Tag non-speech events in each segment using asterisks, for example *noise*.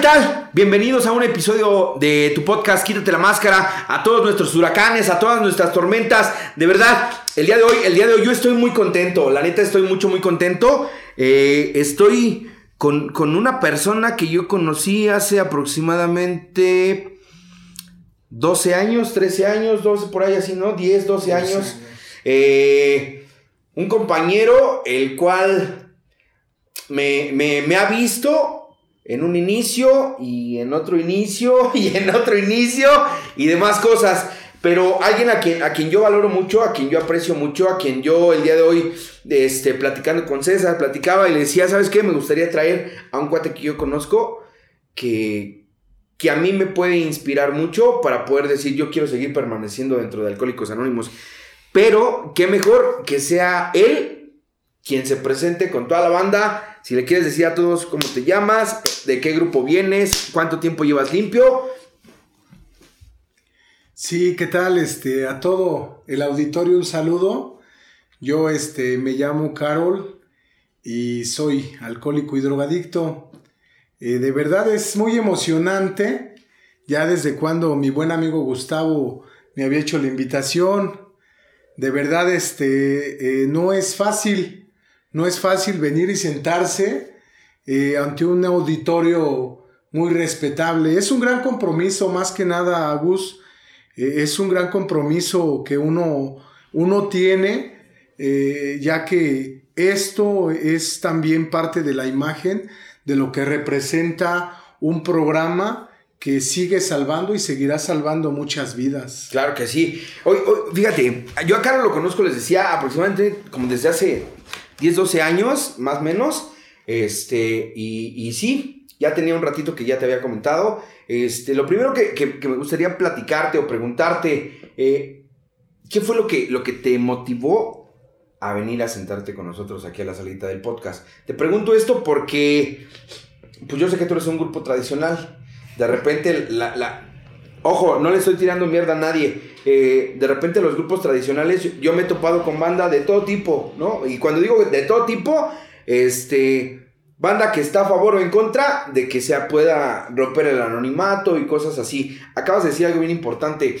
tal? Bienvenidos a un episodio de tu podcast Quítate la máscara, a todos nuestros huracanes, a todas nuestras tormentas. De verdad, el día de hoy, el día de hoy yo estoy muy contento, la neta estoy mucho, muy contento. Eh, estoy con, una persona que yo conocí hace aproximadamente 12 años, 13 años, 12 por ahí así, ¿no? 10, 12 años. Eh, un compañero el cual me, me ha visto en un inicio y en otro inicio *laughs* y en otro inicio y demás cosas. Pero alguien a quien, a quien yo valoro mucho, a quien yo aprecio mucho, a quien yo el día de hoy, este, platicando con César, platicaba y le decía, ¿sabes qué? Me gustaría traer a un cuate que yo conozco que, que a mí me puede inspirar mucho para poder decir, yo quiero seguir permaneciendo dentro de Alcohólicos Anónimos. Pero qué mejor que sea él quien se presente con toda la banda si le quieres decir a todos cómo te llamas, de qué grupo vienes, cuánto tiempo llevas limpio. Sí, ¿qué tal? Este, a todo el auditorio un saludo. Yo este, me llamo Carol y soy alcohólico y drogadicto. Eh, de verdad es muy emocionante, ya desde cuando mi buen amigo Gustavo me había hecho la invitación. De verdad, este, eh, no es fácil no es fácil venir y sentarse eh, ante un auditorio muy respetable. Es un gran compromiso, más que nada, Agus. Eh, es un gran compromiso que uno, uno tiene, eh, ya que esto es también parte de la imagen de lo que representa un programa que sigue salvando y seguirá salvando muchas vidas. Claro que sí. Hoy, fíjate, yo a Carlos lo conozco, les decía, aproximadamente como desde hace 10, 12 años, más o menos. Este, y, sí, ya tenía un ratito que ya te había comentado. Este, lo primero que, me gustaría platicarte o preguntarte, eh, ¿qué fue lo que, lo que te motivó a venir a sentarte con nosotros aquí a la salita del podcast? Te pregunto esto porque, pues yo sé que tú eres un grupo tradicional. De repente, la, la ojo, no le estoy tirando mierda a nadie. Eh, de repente los grupos tradicionales, yo me he topado con banda de todo tipo, ¿no? Y cuando digo de todo tipo, este, banda que está a favor o en contra de que se pueda romper el anonimato y cosas así. Acabas de decir algo bien importante,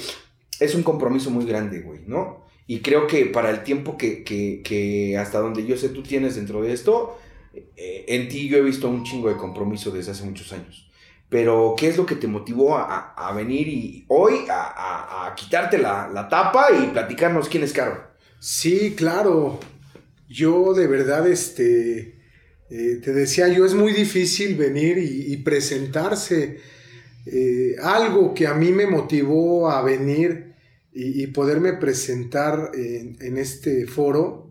es un compromiso muy grande, güey, ¿no? Y creo que para el tiempo que, que, hasta donde yo sé tú tienes dentro de esto, eh, en ti yo he visto un chingo de compromiso desde hace muchos años. Pero, ¿qué es lo que te motivó a, venir y hoy a, quitarte la, tapa y platicarnos quién es Caro? Sí, claro. Yo de verdad, este, eh, te decía yo, es muy difícil venir y, presentarse. Eh, algo que a mí me motivó a venir y, poderme presentar en, este foro,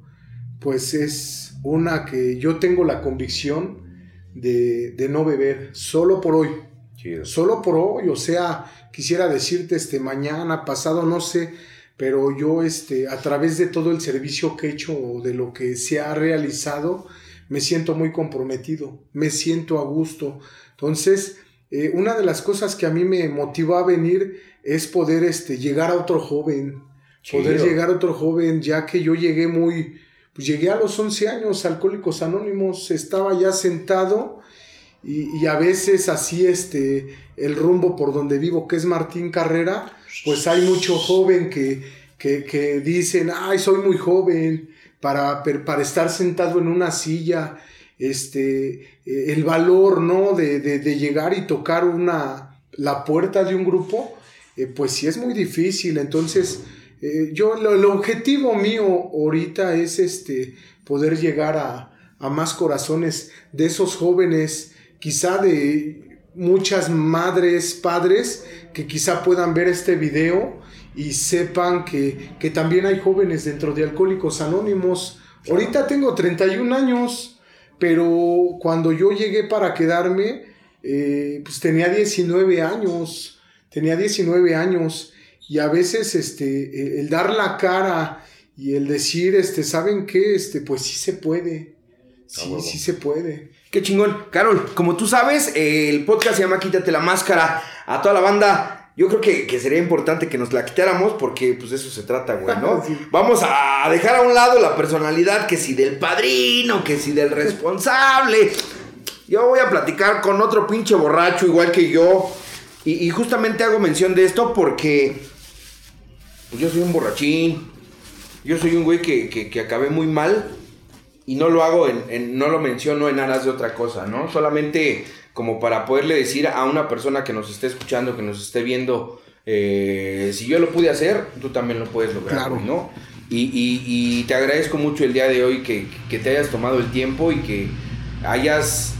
pues es una que yo tengo la convicción de, de no beber, solo por hoy Solo por hoy, o sea, quisiera decirte este mañana, pasado, no sé, pero yo este a través de todo el servicio que he hecho o de lo que se ha realizado, me siento muy comprometido, me siento a gusto. Entonces, eh, una de las cosas que a mí me motivó a venir es poder este, llegar a otro joven, poder llegar a otro joven, ya que yo llegué muy, pues llegué a los 11 años, Alcohólicos Anónimos, estaba ya sentado y, a veces así este, el rumbo por donde vivo, que es Martín Carrera, pues hay mucho joven que, que, dicen, ay, soy muy joven para, para estar sentado en una silla, este, eh, el valor, ¿no? De, llegar y tocar una, la puerta de un grupo, eh, pues sí es muy difícil. Entonces, eh, yo, lo, el objetivo mío ahorita es este, poder llegar a, a más corazones de esos jóvenes quizá de muchas madres, padres que quizá puedan ver este video y sepan que, también hay jóvenes dentro de Alcohólicos Anónimos. Ahorita tengo 31 años, pero cuando yo llegué para quedarme, eh, pues tenía 19 años, tenía 19 años y a veces este, el dar la cara y el decir, este, ¿saben qué? Este, pues sí se puede, sí, sí se puede. Qué chingón. Carol, como tú sabes, el podcast se llama Quítate la máscara. A toda la banda, yo creo que, sería importante que nos la quitáramos porque pues eso se trata, güey, ¿no? *laughs* Vamos a dejar a un lado la personalidad que si del padrino, que si del responsable. yo voy a platicar con otro pinche borracho igual que yo. Y, justamente hago mención de esto porque yo soy un borrachín. Yo soy un güey que, que, acabé muy mal. Y no lo hago, en, no lo menciono en aras de otra cosa, ¿no? Solamente como para poderle decir a una persona que nos esté escuchando, que nos esté viendo, eh, si yo lo pude hacer, tú también lo puedes lograr, ¿no? Y, te agradezco mucho el día de hoy que, que te hayas tomado el tiempo y que hayas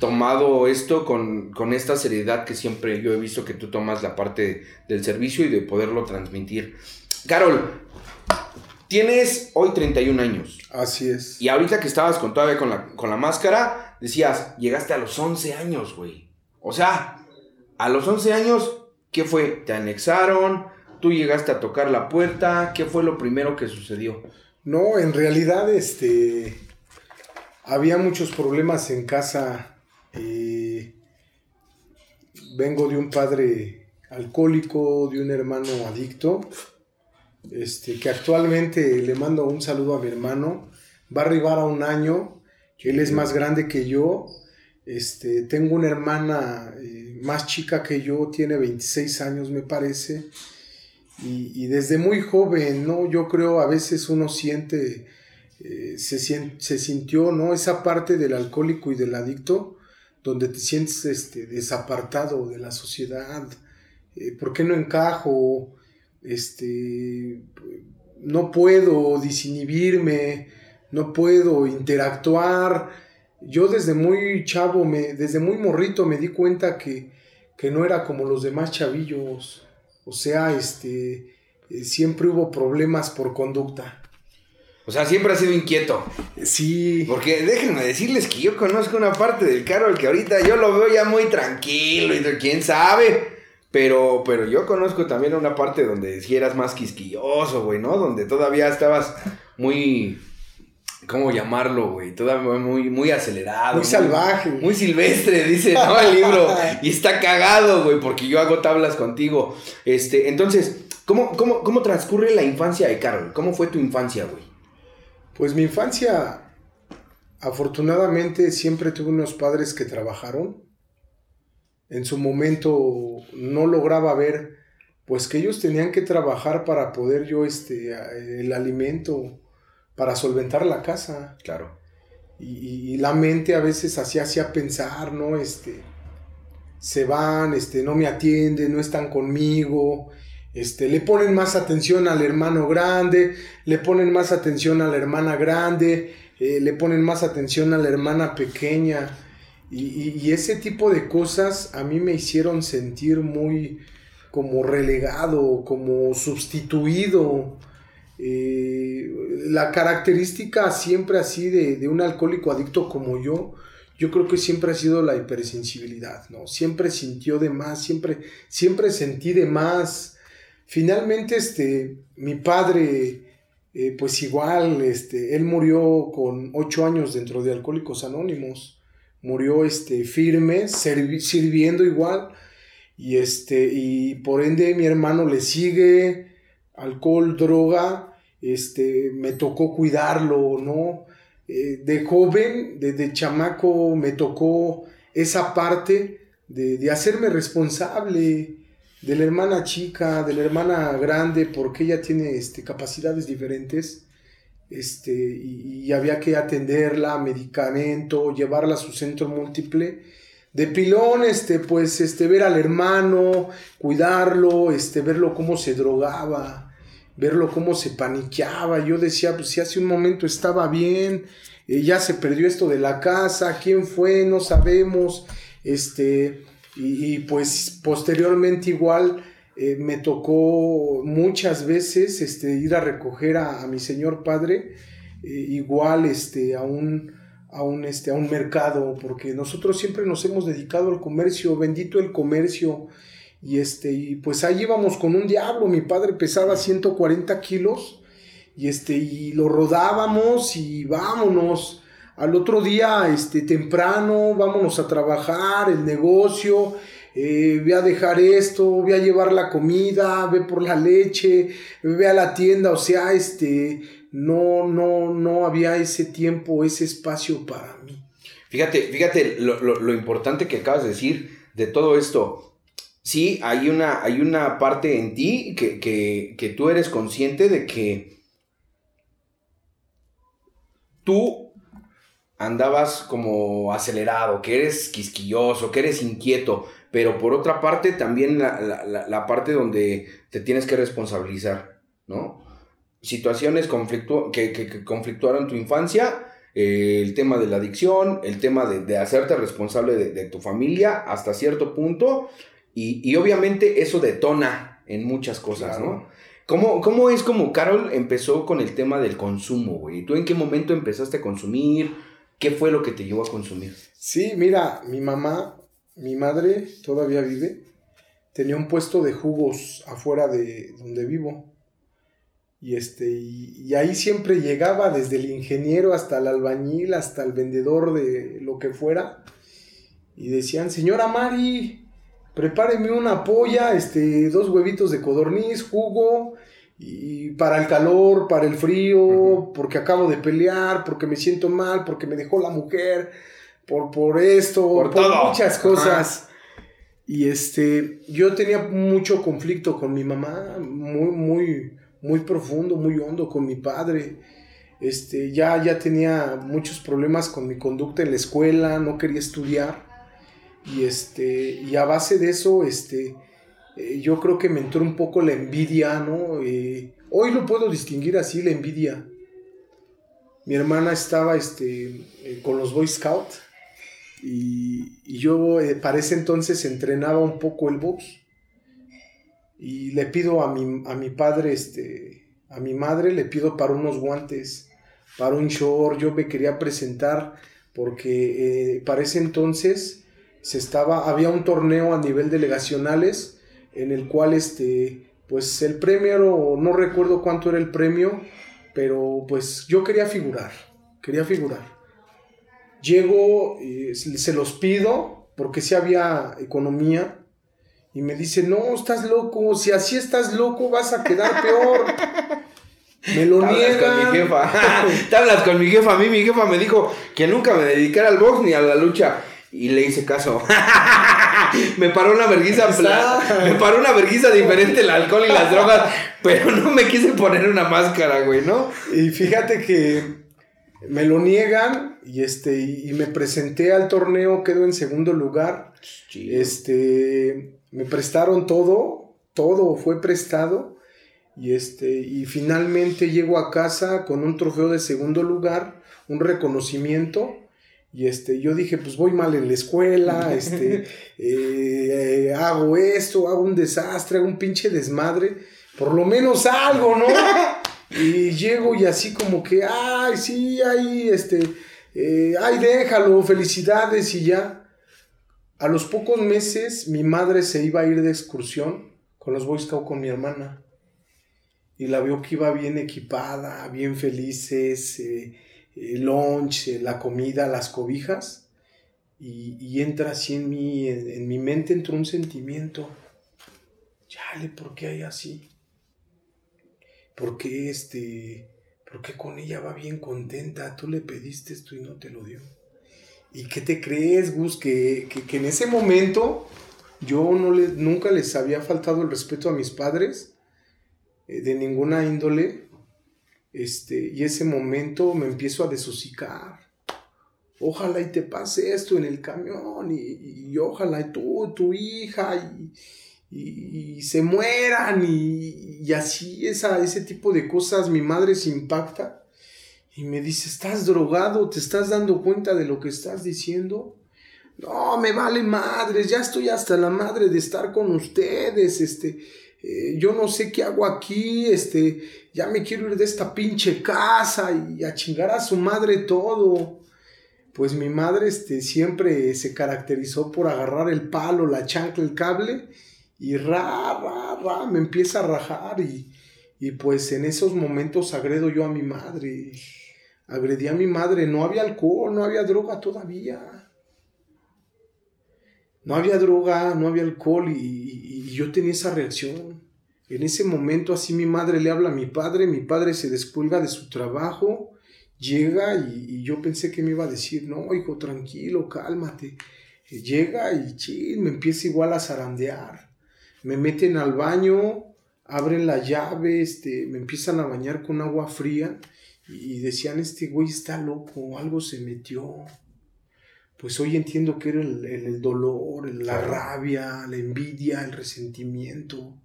tomado esto con, esta seriedad que siempre yo he visto que tú tomas la parte del servicio y de poderlo transmitir. Carol, tienes hoy 31 años. Así es. Y ahorita que estabas con, todavía con la, con la máscara, decías, llegaste a los 11 años, güey. O sea, a los 11 años, ¿qué fue? ¿Te anexaron? ¿Tú llegaste a tocar la puerta? ¿Qué fue lo primero que sucedió? No, en realidad, este, había muchos problemas en casa eh, vengo de un padre alcohólico, de un hermano adicto, este, que actualmente le mando un saludo a mi hermano. Va a arribar a un año, que él es más grande que yo. Este, tengo una hermana eh, más chica que yo, tiene 26 años me parece. Y, desde muy joven, ¿no? Yo creo a veces uno siente, eh, se, se sintió, ¿no? Esa parte del alcohólico y del adicto donde te sientes este, desapartado de la sociedad, eh, ¿por qué no encajo? Este, no puedo disinhibirme, no puedo interactuar. Yo desde muy chavo, me, desde muy morrito me di cuenta que, que no era como los demás chavillos. O sea, este, eh, siempre hubo problemas por conducta. O sea, siempre ha sido inquieto. Sí. Porque déjenme decirles que yo conozco una parte del Carol que ahorita yo lo veo ya muy tranquilo y quién sabe. Pero, pero yo conozco también una parte donde si eras más quisquilloso, güey, ¿no? Donde todavía estabas muy. ¿Cómo llamarlo, güey? Todavía muy, muy acelerado. Muy, salvaje. Muy silvestre, dice, ¿no? El libro. y está cagado, güey, porque yo hago tablas contigo. Este, entonces, ¿cómo, cómo, cómo transcurre la infancia de Carol? ¿Cómo fue tu infancia, güey? Pues mi infancia, afortunadamente, siempre tuve unos padres que trabajaron. En su momento no lograba ver, pues que ellos tenían que trabajar para poder yo, este, el alimento, para solventar la casa. Claro. Y, la mente a veces así hacía pensar, ¿no? Este, se van, este, no me atienden, no están conmigo, este, le ponen más atención al hermano grande, le ponen más atención a la hermana grande, eh, le ponen más atención a la hermana pequeña. Y, ese tipo de cosas a mí me hicieron sentir muy como relegado, como sustituido. Eh, la característica siempre así de, de, un alcohólico adicto como yo, yo creo que siempre ha sido la hipersensibilidad, ¿no? Siempre sintió de más, siempre, siempre sentí de más. Finalmente, este, mi padre, eh, pues igual, este, él murió con ocho años dentro de Alcohólicos Anónimos. Murió este, firme, sirviendo igual. Y, este, y por ende mi hermano le sigue, alcohol, droga, este, me tocó cuidarlo, ¿no? Eh, de joven, de, chamaco, me tocó esa parte de, de hacerme responsable, de la hermana chica, de la hermana grande, porque ella tiene este, capacidades diferentes, este, y, había que atenderla, medicamento, llevarla a su centro múltiple. De pilón, este, pues, este, ver al hermano, cuidarlo, este, verlo cómo se drogaba, verlo cómo se paniqueaba. Yo decía, pues si hace un momento estaba bien, eh, ya se perdió esto de la casa, quién fue, no sabemos, este, y, pues posteriormente igual eh, me tocó muchas veces este, ir a recoger a, mi señor padre, eh, igual este, a, un, a, un, este, a un mercado, porque nosotros siempre nos hemos dedicado al comercio, bendito el comercio. Y, este, y pues ahí íbamos con un diablo, mi padre pesaba 140 kilos y, este, y lo rodábamos y vámonos al otro día, este, temprano, vámonos a trabajar, el negocio, eh, voy a dejar esto, voy a llevar la comida, ve por la leche, ve a la tienda, o sea, este, no, no, no había ese tiempo, ese espacio para mí. Fíjate, fíjate lo, importante que acabas de decir de todo esto. Sí, hay una, hay una parte en ti que, que tú eres consciente de que tú andabas como acelerado, que eres quisquilloso, que eres inquieto, pero por otra parte también la, parte donde te tienes que responsabilizar, ¿no? Situaciones que, conflictuaron tu infancia, eh, el tema de la adicción, el tema de, hacerte responsable de, tu familia hasta cierto punto, y, obviamente eso detona en muchas cosas, ¿no? ¿Cómo, ¿Cómo, es como Carol empezó con el tema del consumo, güey? ¿Tú en qué momento empezaste a consumir? ¿Qué fue lo que te llevó a consumir? Sí, mira, mi mamá mi madre todavía vive, tenía un puesto de jugos afuera de donde vivo. Y, este, y, ahí siempre llegaba desde el ingeniero hasta el albañil, hasta el vendedor de lo que fuera. Y decían, señora Mari, prepáreme una polla, este, dos huevitos de codorniz, jugo, y para el calor, para el frío, porque acabo de pelear, porque me siento mal, porque me dejó la mujer por, por esto, por, muchas cosas. Y este, yo tenía mucho conflicto con mi mamá, muy, muy, muy profundo, muy hondo con mi padre. Este, ya, ya tenía muchos problemas con mi conducta en la escuela, no quería estudiar. Y este, y a base de eso, este, eh, yo creo que me entró un poco la envidia, ¿no? Eh, hoy lo puedo distinguir así, la envidia. Mi hermana estaba este, eh, con los Boy Scouts y, yo eh, para ese entonces entrenaba un poco el box. Y le pido a mi, a mi padre, este, a mi madre, le pido para unos guantes, para un short. Yo me quería presentar porque eh, para ese entonces se estaba, había un torneo a nivel delegacionales en el cual este, pues el premio, no recuerdo cuánto era el premio, pero pues yo quería figurar, quería figurar. Llego, y se los pido, porque si había economía, y me dice, no, estás loco, si así estás loco vas a quedar peor. *laughs* Me lo niega. con mi jefa. *laughs* Te hablas con mi jefa. A mí mi jefa me dijo que nunca me dedicara al box ni a la lucha. Y le hice caso. *laughs* me paró una vergüenza me paró una vergüenza diferente el alcohol y las drogas, pero no me quise poner una máscara, güey, ¿no? Y fíjate que me lo niegan y este y me presenté al torneo, quedo en segundo lugar. Este, me prestaron todo, todo fue prestado y este y finalmente llego a casa con un trofeo de segundo lugar, un reconocimiento. Y este, yo dije, pues voy mal en la escuela, *laughs* este, eh, hago esto, hago un desastre, hago un pinche desmadre, por lo menos algo, ¿no? *laughs* Y llego y así como que, ay, sí, ahí, este, eh, ay, déjalo, felicidades y ya. A los pocos meses mi madre se iba a ir de excursión con los Boy Scouts con mi hermana. Y la veo que iba bien equipada, bien felices, eh, el lunch, eh, la comida, las cobijas. Y, entra así en mi, en, en mi mente entró un sentimiento. Chale, ¿por qué hay así? ¿Por qué este, con ella va bien contenta? Tú le pediste esto y no te lo dio. ¿Y qué te crees, Gus? Que, en ese momento yo no nunca les había faltado el respeto a mis padres eh, de ninguna índole. Este, y ese momento me empiezo a desosicar. Ojalá y te pase esto en el camión y, y ojalá y tú, tu hija y, y, se mueran y, así esa, ese tipo de cosas mi madre se impacta y me dice, ¿estás drogado? ¿Te estás dando cuenta de lo que estás diciendo? No, me vale madres, ya estoy hasta la madre de estar con ustedes, este, eh, yo no sé qué hago aquí, este, ya me quiero ir de esta pinche casa y a chingar a su madre todo. Pues mi madre, este, siempre se caracterizó por agarrar el palo, la chancla, el cable y ra, ra, ra, me empieza a rajar y, y pues en esos momentos agredo yo a mi madre. Agredí a mi madre, no había alcohol, no había droga todavía. No había droga, no había alcohol y, y, yo tenía esa reacción. En ese momento así mi madre le habla a mi padre, mi padre se descuelga de su trabajo, llega y, yo pensé que me iba a decir, no, hijo, tranquilo, cálmate. Llega y ching, me empieza igual a zarandear. Me meten al baño, abren la llave, este, me empiezan a bañar con agua fría y decían, este güey está loco, algo se metió. Pues hoy entiendo que era el, dolor, la rabia, la envidia, el resentimiento.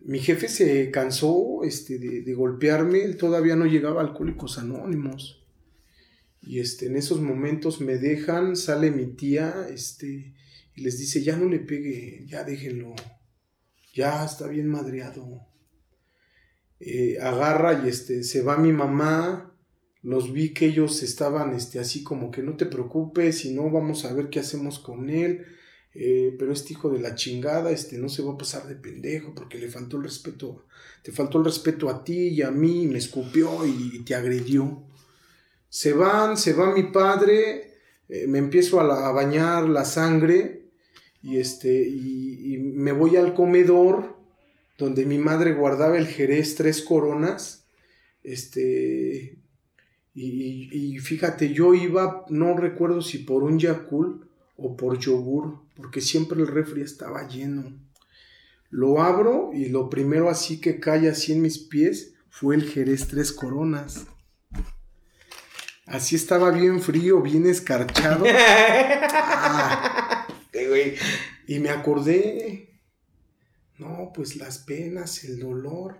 Mi jefe se cansó este, de, golpearme, él todavía no llegaba a Alcohólicos Anónimos. Y este, en esos momentos me dejan, sale mi tía este, y les dice, ya no le pegue, ya déjenlo, ya está bien madreado. Eh, agarra y este, se va mi mamá, los vi que ellos estaban este, así como que no te preocupes, si no vamos a ver qué hacemos con él, eh, pero este hijo de la chingada este, no se va a pasar de pendejo porque le faltó el respeto, te faltó el respeto a ti y a mí, me escupió y, te agredió. Se van, se va mi padre, eh, me empiezo a, bañar la sangre y, este, y me voy al comedor donde mi madre guardaba el jerez tres coronas, este, y, fíjate, yo iba, no recuerdo si por un Yakul o por yogur, porque siempre el refri estaba lleno. Lo abro y lo primero así que cae así en mis pies fue el Jerez Tres Coronas. Así estaba bien frío, bien escarchado. *laughs* Ah. Y me acordé no, pues las penas, el dolor,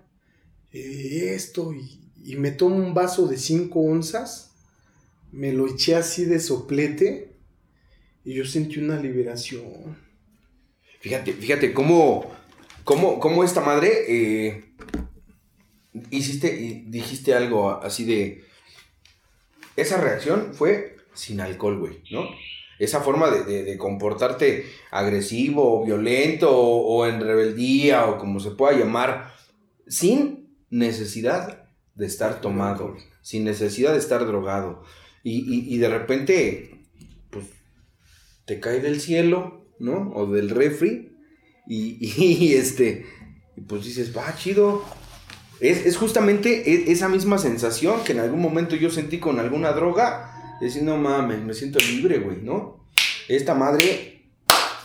eh, esto, y, me tomo un vaso de 5 onzas, me lo eché así de soplete, y yo sentí una liberación. Fíjate, fíjate cómo, cómo, cómo esta madre eh, hiciste y dijiste algo así de. Esa reacción fue sin alcohol, güey, ¿no? Esa forma de, comportarte agresivo, violento o, en rebeldía o como se pueda llamar, sin necesidad de estar tomado, sin necesidad de estar drogado. Y, de repente, pues, te cae del cielo, ¿no? O del refri y, *laughs* este, pues dices, va, chido. Es, es justamente e, esa misma sensación que en algún momento yo sentí con alguna droga decir, no mames, me siento libre, güey, ¿no? Esta madre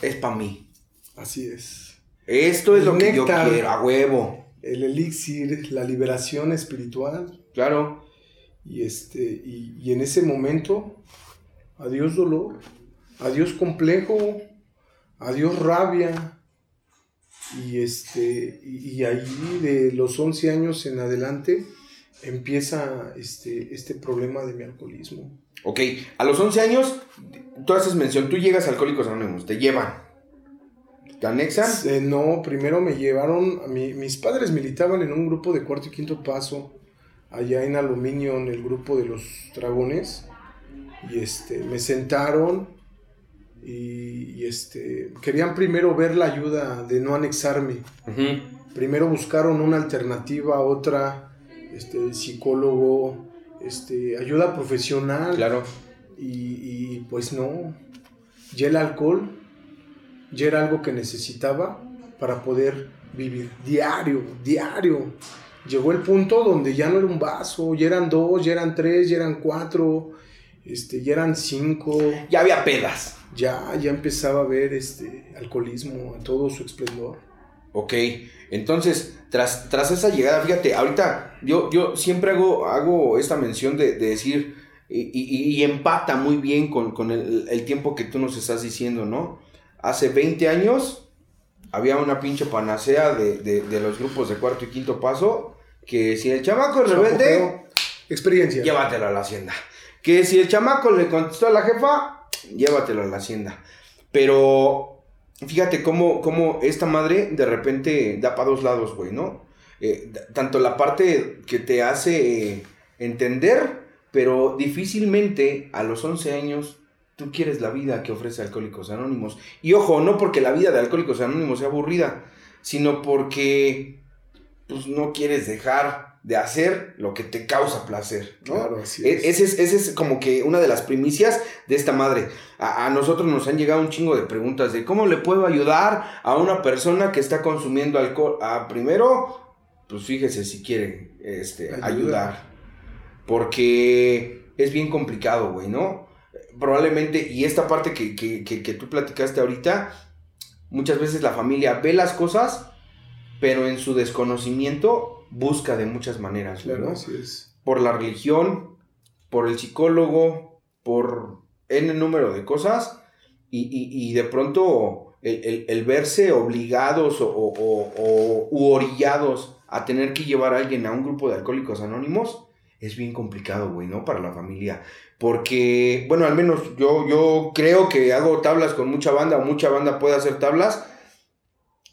es para mí. Así es. Esto es lo que yo quiero, a huevo. El elixir, la liberación espiritual. Claro. Y este, y, en ese momento, adiós dolor, adiós complejo, adiós rabia. Y este, y, ahí de los 11 años en adelante empieza este, este problema de mi alcoholismo. Ok, a los 11 años, tú haces mención, tú llegas a Alcohólicos Anónimos, te llevan. ¿Te anexan? Eh, no, primero me llevaron, mis padres militaban en un grupo de cuarto y quinto paso, allá en Aluminio, en el grupo de los dragones, y este, me sentaron y, este, querían primero ver la ayuda de no anexarme. Primero buscaron una alternativa, otra, este, psicólogo, este, ayuda profesional. Claro. Y, pues no, ya el alcohol ya era algo que necesitaba para poder vivir diario, diario. Llegó el punto donde ya no era un vaso, ya eran dos, ya eran tres, ya eran cuatro, este, ya eran cinco. Ya había pedas. Ya, ya empezaba a ver este alcoholismo en todo su esplendor. Ok, entonces, tras, tras esa llegada, fíjate, ahorita yo, yo siempre hago, hago esta mención de, decir, y, empata muy bien con, el, tiempo que tú nos estás diciendo, ¿no? Hace 20 años había una pinche panacea de, los grupos de cuarto y quinto paso, que si el chamaco es rebelde, experiencia. Llévatelo a la hacienda. Que si el chamaco le contestó a la jefa, llévatelo a la hacienda. Pero fíjate cómo, cómo, esta madre de repente da para dos lados, güey, ¿no? Eh, tanto la parte que te hace entender, pero difícilmente a los 11 años tú quieres la vida que ofrece Alcohólicos Anónimos. Y ojo, no porque la vida de Alcohólicos Anónimos sea aburrida, sino porque pues, no quieres dejar de hacer lo que te causa placer. ¿no? Claro, así e, es. Ese, es, como que una de las primicias de esta madre. A, nosotros nos han llegado un chingo de preguntas de cómo le puedo ayudar a una persona que está consumiendo alcohol. Ah, primero, pues fíjese si quieren este, ayudar. Porque es bien complicado, güey, ¿no? Probablemente, y esta parte que, que, que, que tú platicaste ahorita, muchas veces la familia ve las cosas, pero en su desconocimiento busca de muchas maneras, Claro, ¿no? así es. Por la religión, por el psicólogo, por N número de cosas, y, y- y de pronto el, el- el verse obligados o, o- o- o- u orillados a tener que llevar a alguien a un grupo de alcohólicos anónimos es bien complicado, güey, ¿no? Para la familia. Porque, bueno, al menos yo, yo creo que hago tablas con mucha banda o mucha banda puede hacer tablas.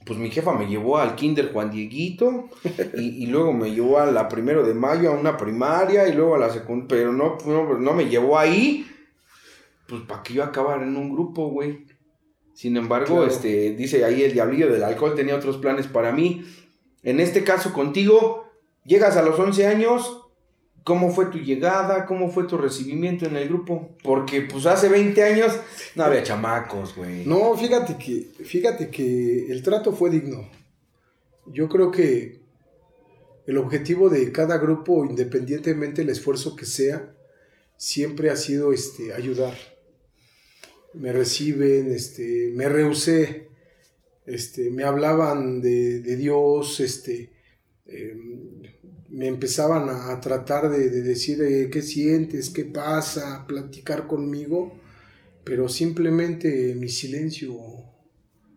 Pues mi jefa me llevó al kinder Juan Dieguito y, y luego me llevó a la primero de mayo a una primaria y luego a la secundaria, pero no, no, no me llevó ahí, pues para que yo acabara en un grupo, güey. Sin embargo, Claro. este, dice ahí el diablillo del alcohol tenía otros planes para mí. En este caso contigo, llegas a los 11 años, ¿cómo fue tu llegada? ¿Cómo fue tu recibimiento en el grupo? Porque pues hace 20 años no había chamacos, güey. No, fíjate que, fíjate que el trato fue digno. Yo creo que el objetivo de cada grupo, independientemente del esfuerzo que sea, siempre ha sido este, ayudar. Me reciben, este, me rehusé, este, me hablaban de, Dios, este, eh, me empezaban a, tratar de, de decir eh, qué sientes, qué pasa, platicar conmigo pero simplemente mi silencio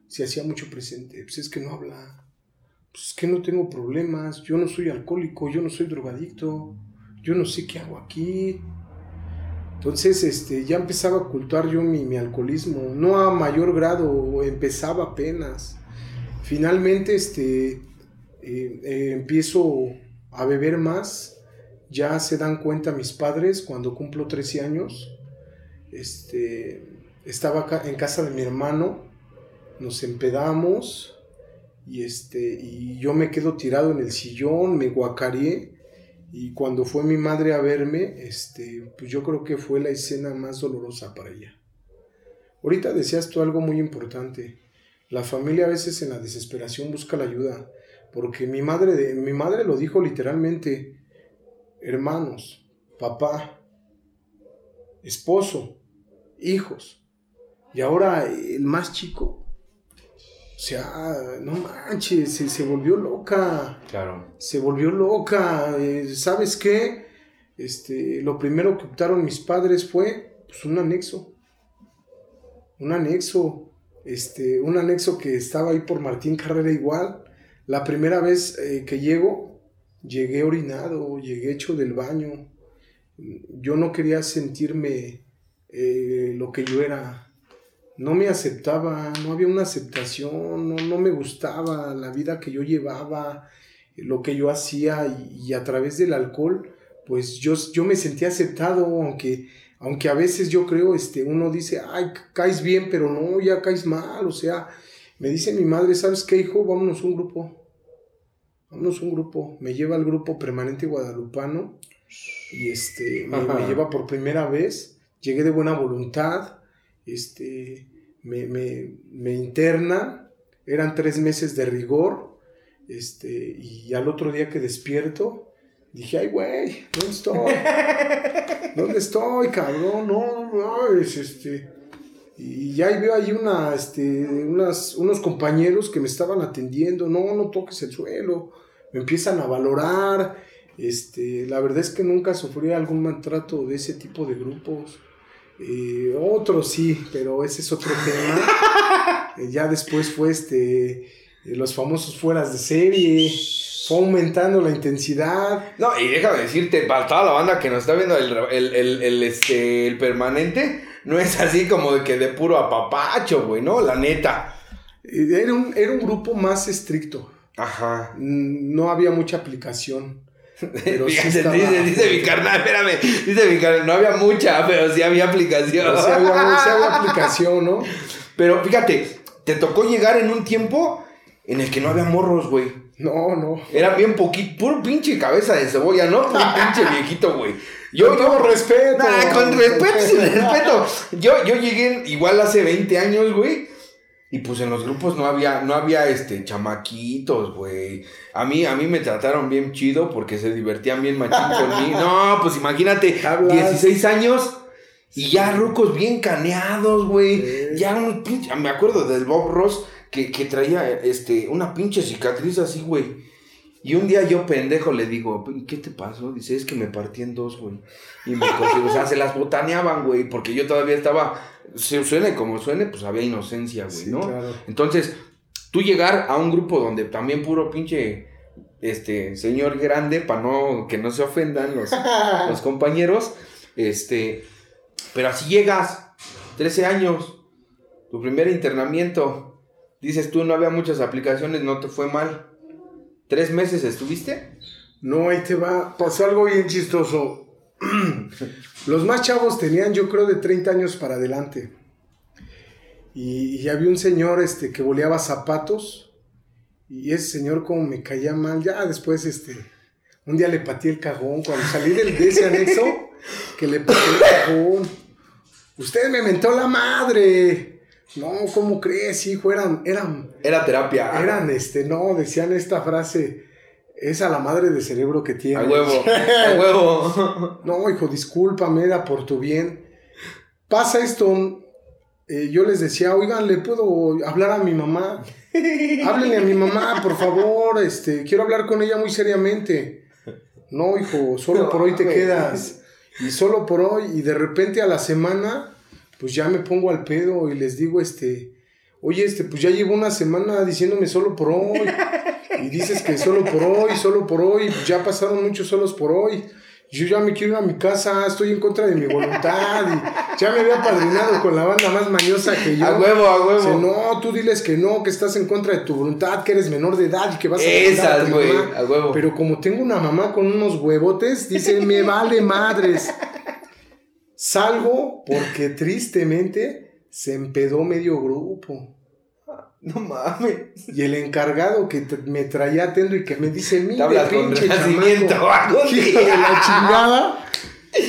se hacía mucho presente. Pues es que no habla, pues es que no tengo problemas, yo no soy alcohólico, yo no soy drogadicto, yo no sé qué hago aquí. Entonces este, ya empezaba a ocultar yo mi, mi alcoholismo, no a mayor grado, empezaba apenas. Finalmente este, eh, eh, empiezo a beber más, ya se dan cuenta mis padres cuando cumplo 13 años este, estaba en casa de mi hermano, nos empedamos y, este, y yo me quedo tirado en el sillón, me guacareé y cuando fue mi madre a verme, este, pues yo creo que fue la escena más dolorosa para ella. Ahorita decías tú algo muy importante. La familia a veces en la desesperación busca la ayuda, porque mi madre, de, mi madre lo dijo literalmente, hermanos, papá, esposo, hijos. Y ahora el más chico, o sea, no manches, se, se volvió loca, Claro. se volvió loca. eh, ¿Sabes qué? Este, lo primero que optaron mis padres fue pues, un anexo. Un anexo. Este, un anexo que estaba ahí por Martín Carrera igual. La primera vez eh, que llego, llegué orinado, llegué hecho del baño. Yo no quería sentirme eh, lo que yo era. No me aceptaba, no había una aceptación, no, no me gustaba la vida que yo llevaba, lo que yo hacía y, y a través del alcohol, pues yo, yo me sentía aceptado, aunque, aunque a veces yo creo, este, uno dice, ay, caes bien, pero no, ya caes mal, o sea, me dice mi madre, ¿sabes qué, hijo? Vámonos un grupo, vámonos un grupo, me lleva al grupo permanente guadalupano y este, me, me lleva por primera vez, llegué de buena voluntad, este, me, me, me interna, eran tres meses de rigor, este, y al otro día que despierto, dije, ay, güey, ¿dónde estoy? *laughs* ¿Dónde estoy, cabrón? No, no, es este... Y ya ahí veo ahí una, este, unas, unos compañeros que me estaban atendiendo, no, no toques el suelo, me empiezan a valorar, este, la verdad es que nunca sufrí algún maltrato de ese tipo de grupos. Eh, otro sí, pero ese es otro tema. *laughs* Eh, ya después fue este, eh, los famosos fueras de serie, fue aumentando la intensidad. No, y déjame decirte, para toda la banda que nos está viendo el, el, el, el, este, el permanente, no es así como de que de puro apapacho, güey, ¿no? La neta. Era un, era un grupo más estricto, Ajá. Mm, no había mucha aplicación. *laughs* Pero sí estaba- dice, dice mi carnal, espérame, dice mi carnal, no había mucha, pero sí había aplicación. Sea, había, sí había *laughs* aplicación, ¿no? Pero fíjate, te tocó llegar en un tiempo en el que no había morros, güey. No, no. Era bien poquito, puro pinche cabeza de cebolla, ¿no? Puro pinche viejito, güey. Yo, yo, respeto. Nah, con respeto, sin *laughs* respeto. Yo, yo llegué igual hace 20 años, güey. Y pues en los grupos no había, no había este chamaquitos, güey. A mí, a mí me trataron bien chido porque se divertían bien machín conmigo. *laughs* No, pues imagínate, 16 años y ya rucos bien caneados, güey. Ya un pinche, me acuerdo del Bob Ross que, que traía este, una pinche cicatriz así, güey. Y un día yo pendejo le digo, ¿qué te pasó? Dice, es que me partí en dos, güey. Y me o sea, se las botaneaban, güey, porque yo todavía estaba, se suene como suene, pues había inocencia, güey, ¿no? Entonces, tú llegar a un grupo donde también puro pinche, este, señor grande, para no, que no se ofendan los, *laughs* los compañeros, este, pero así llegas, 13 años, tu primer internamiento, dices tú, no había muchas aplicaciones, no te fue mal ¿Tres meses estuviste? No, ahí te va. Pasó algo bien chistoso. *clears throat* Los más chavos tenían, yo creo, de 30 años para adelante. Y, había un señor este, que boleaba zapatos. Y ese señor, como me caía mal, ya después, este, un día le pateé el cajón. Cuando salí del, de anexo, que le pateé el cajón. Usted me mentó la madre. No, ¿cómo crees, hijo? Eran, eran. Era terapia. Eran, este, no, decían esta frase. Es a la madre de cerebro que tiene. A huevo, *laughs* a huevo. no, hijo, discúlpame, era por tu bien. Pasa esto. Eh, yo les decía, oigan, ¿le puedo hablar a mi mamá? Háblenle a mi mamá, por favor. Este, quiero hablar con ella muy seriamente. No, hijo, solo por hoy te quedas. Y solo por hoy. Y de repente a la semana pues ya me pongo al pedo y les digo, este, oye, este, pues ya llevo una semana diciéndome solo por hoy. Y dices que solo por hoy, solo por hoy, pues ya pasaron muchos solos por hoy. Yo ya me quiero ir a mi casa, estoy en contra de mi voluntad. Y ya me había padrinado con la banda más mañosa que yo. A huevo, a huevo. no, tú diles que no, que estás en contra de tu voluntad, que eres menor de edad y que vas a Esas, güey, a huevo. Pero como tengo una mamá con unos huevotes, dice, me vale madres. Salgo porque tristemente se empedó medio grupo. No mames. Y el encargado que me traía atendo y que me dice, mire, pinche chamaco, *laughs* hijo de la chingada.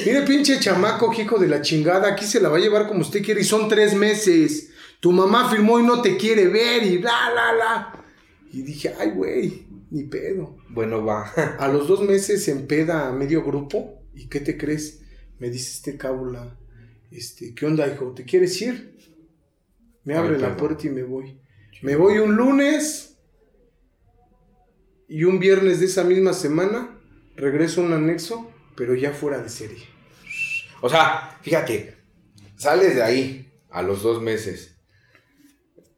Mire, pinche chamaco, hijo de la chingada, aquí se la va a llevar como usted quiere y son tres meses. Tu mamá firmó y no te quiere ver y bla, bla, bla. Y dije, ay, güey, ni pedo. Bueno, va. A los dos meses se empeda a medio grupo. ¿Y qué te crees? Me dice este cábula, este, ¿qué onda, hijo? ¿Te quieres ir? Me abre la puerta y me voy. Me voy un lunes y un viernes de esa misma semana regreso a un anexo, pero ya fuera de serie. O sea, fíjate, sales de ahí a los dos meses.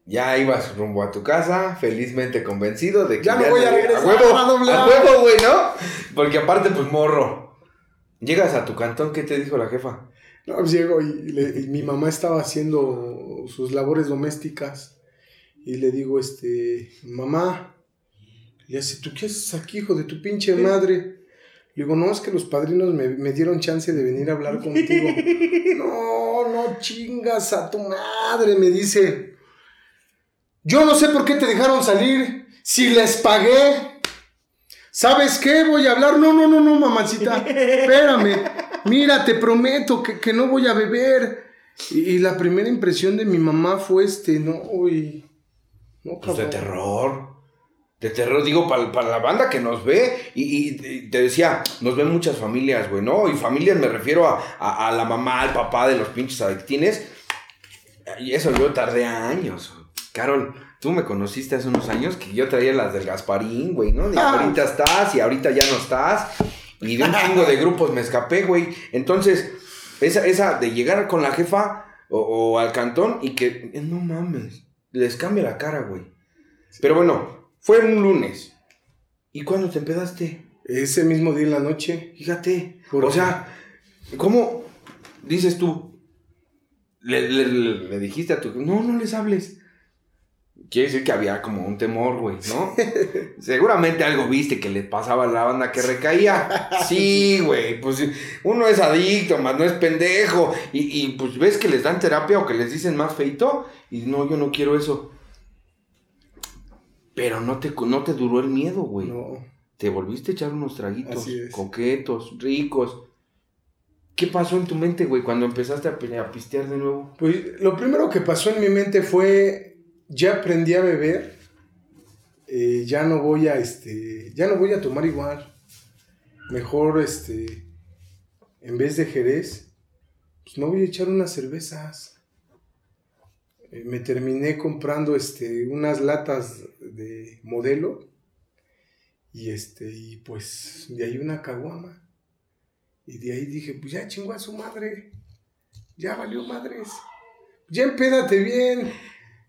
Ya ibas rumbo a tu casa, felizmente convencido de que ya no voy a regresar. A huevo, a huevo, güey, ¿no? Porque aparte, pues morro. Llegas a tu cantón, ¿qué te dijo la jefa? No, pues llego y, mi mamá estaba haciendo sus labores domésticas y le digo, este, mamá, y hace, ¿tú qué haces aquí, hijo de tu pinche madre? Le digo, no, es que los padrinos me, me, dieron chance de venir a hablar contigo. *laughs* no, no chingas a tu madre, me dice. Yo no sé por qué te dejaron salir. Si les pagué, ¿Sabes qué? Voy a hablar. No, no, no, no, mamacita. *laughs* Espérame. Mira, te prometo que, no voy a beber. Y, la primera impresión de mi mamá fue este, no, uy. No, pues de terror. De terror, digo, para, la banda que nos ve. Y, te decía, nos ven muchas familias, güey, ¿no? Y familias me refiero a, a la mamá, al papá de los pinches adictines. Y eso yo tardé años. Carol, Tú me conociste hace unos años que yo traía las del Gasparín, güey, ¿no? Y ah. ahorita estás y ahorita ya no estás. Y de un chingo de grupos me escapé, güey. Entonces, esa, esa de llegar con la jefa o, al cantón y que, no mames, les cambia la cara, güey. Pero bueno, fue un lunes. ¿Y cuándo te empezaste? Ese mismo día en la noche. Fíjate. O sea, ¿cómo dices tú? Le, le, dijiste a tu... No, no les hables. Quiere decir que había como un temor, güey, ¿no? *laughs* Seguramente algo viste que le pasaba a la banda que recaía. *laughs* Sí, güey, pues uno es adicto, más no es pendejo. Y, pues ves que les dan terapia o que les dicen más feito. Y no, yo no quiero eso. Pero no te, no te duró el miedo, güey. No. Te volviste a echar unos traguitos coquetos, ricos. ¿Qué pasó en tu mente, güey, cuando empezaste a, a pistear de nuevo? Pues lo primero que pasó en mi mente fue ya aprendí a beber, eh, ya no voy a, este, ya no voy a tomar igual. Mejor, este, en vez de Jerez, pues me voy a echar unas cervezas. Eh, me terminé comprando, este, unas latas de modelo y, este, y pues de ahí una caguama. Y de ahí dije, pues ya chingó a su madre. Ya valió madres. Ya empédate bien.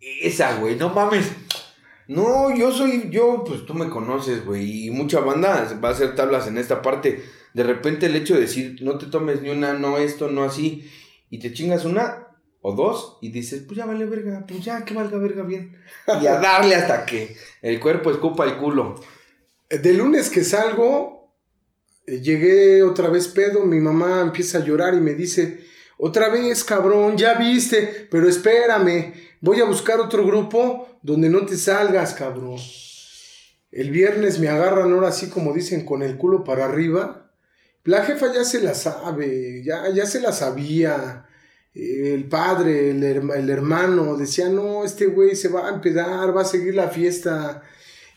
Esa, güey, no mames. No, yo soy, yo, pues tú me conoces, güey, y mucha banda va a hacer tablas en esta parte. De repente el hecho de decir, no te tomes ni una, no esto, no así, y te chingas una o dos, y dices, pues ya vale verga, pues ya que valga verga bien. Y a darle hasta que el cuerpo escupa el culo. De lunes que salgo, eh, llegué otra vez pedo, mi mamá empieza a llorar y me dice, otra vez, cabrón, ya viste, pero espérame, voy a buscar otro grupo donde no te salgas, cabrón. El viernes me agarran ahora así como dicen con el culo para arriba. La jefa ya se la sabe, ya, ya se la sabía. El padre, el, el hermano, decía, no, este güey se va a empedar, va a seguir la fiesta.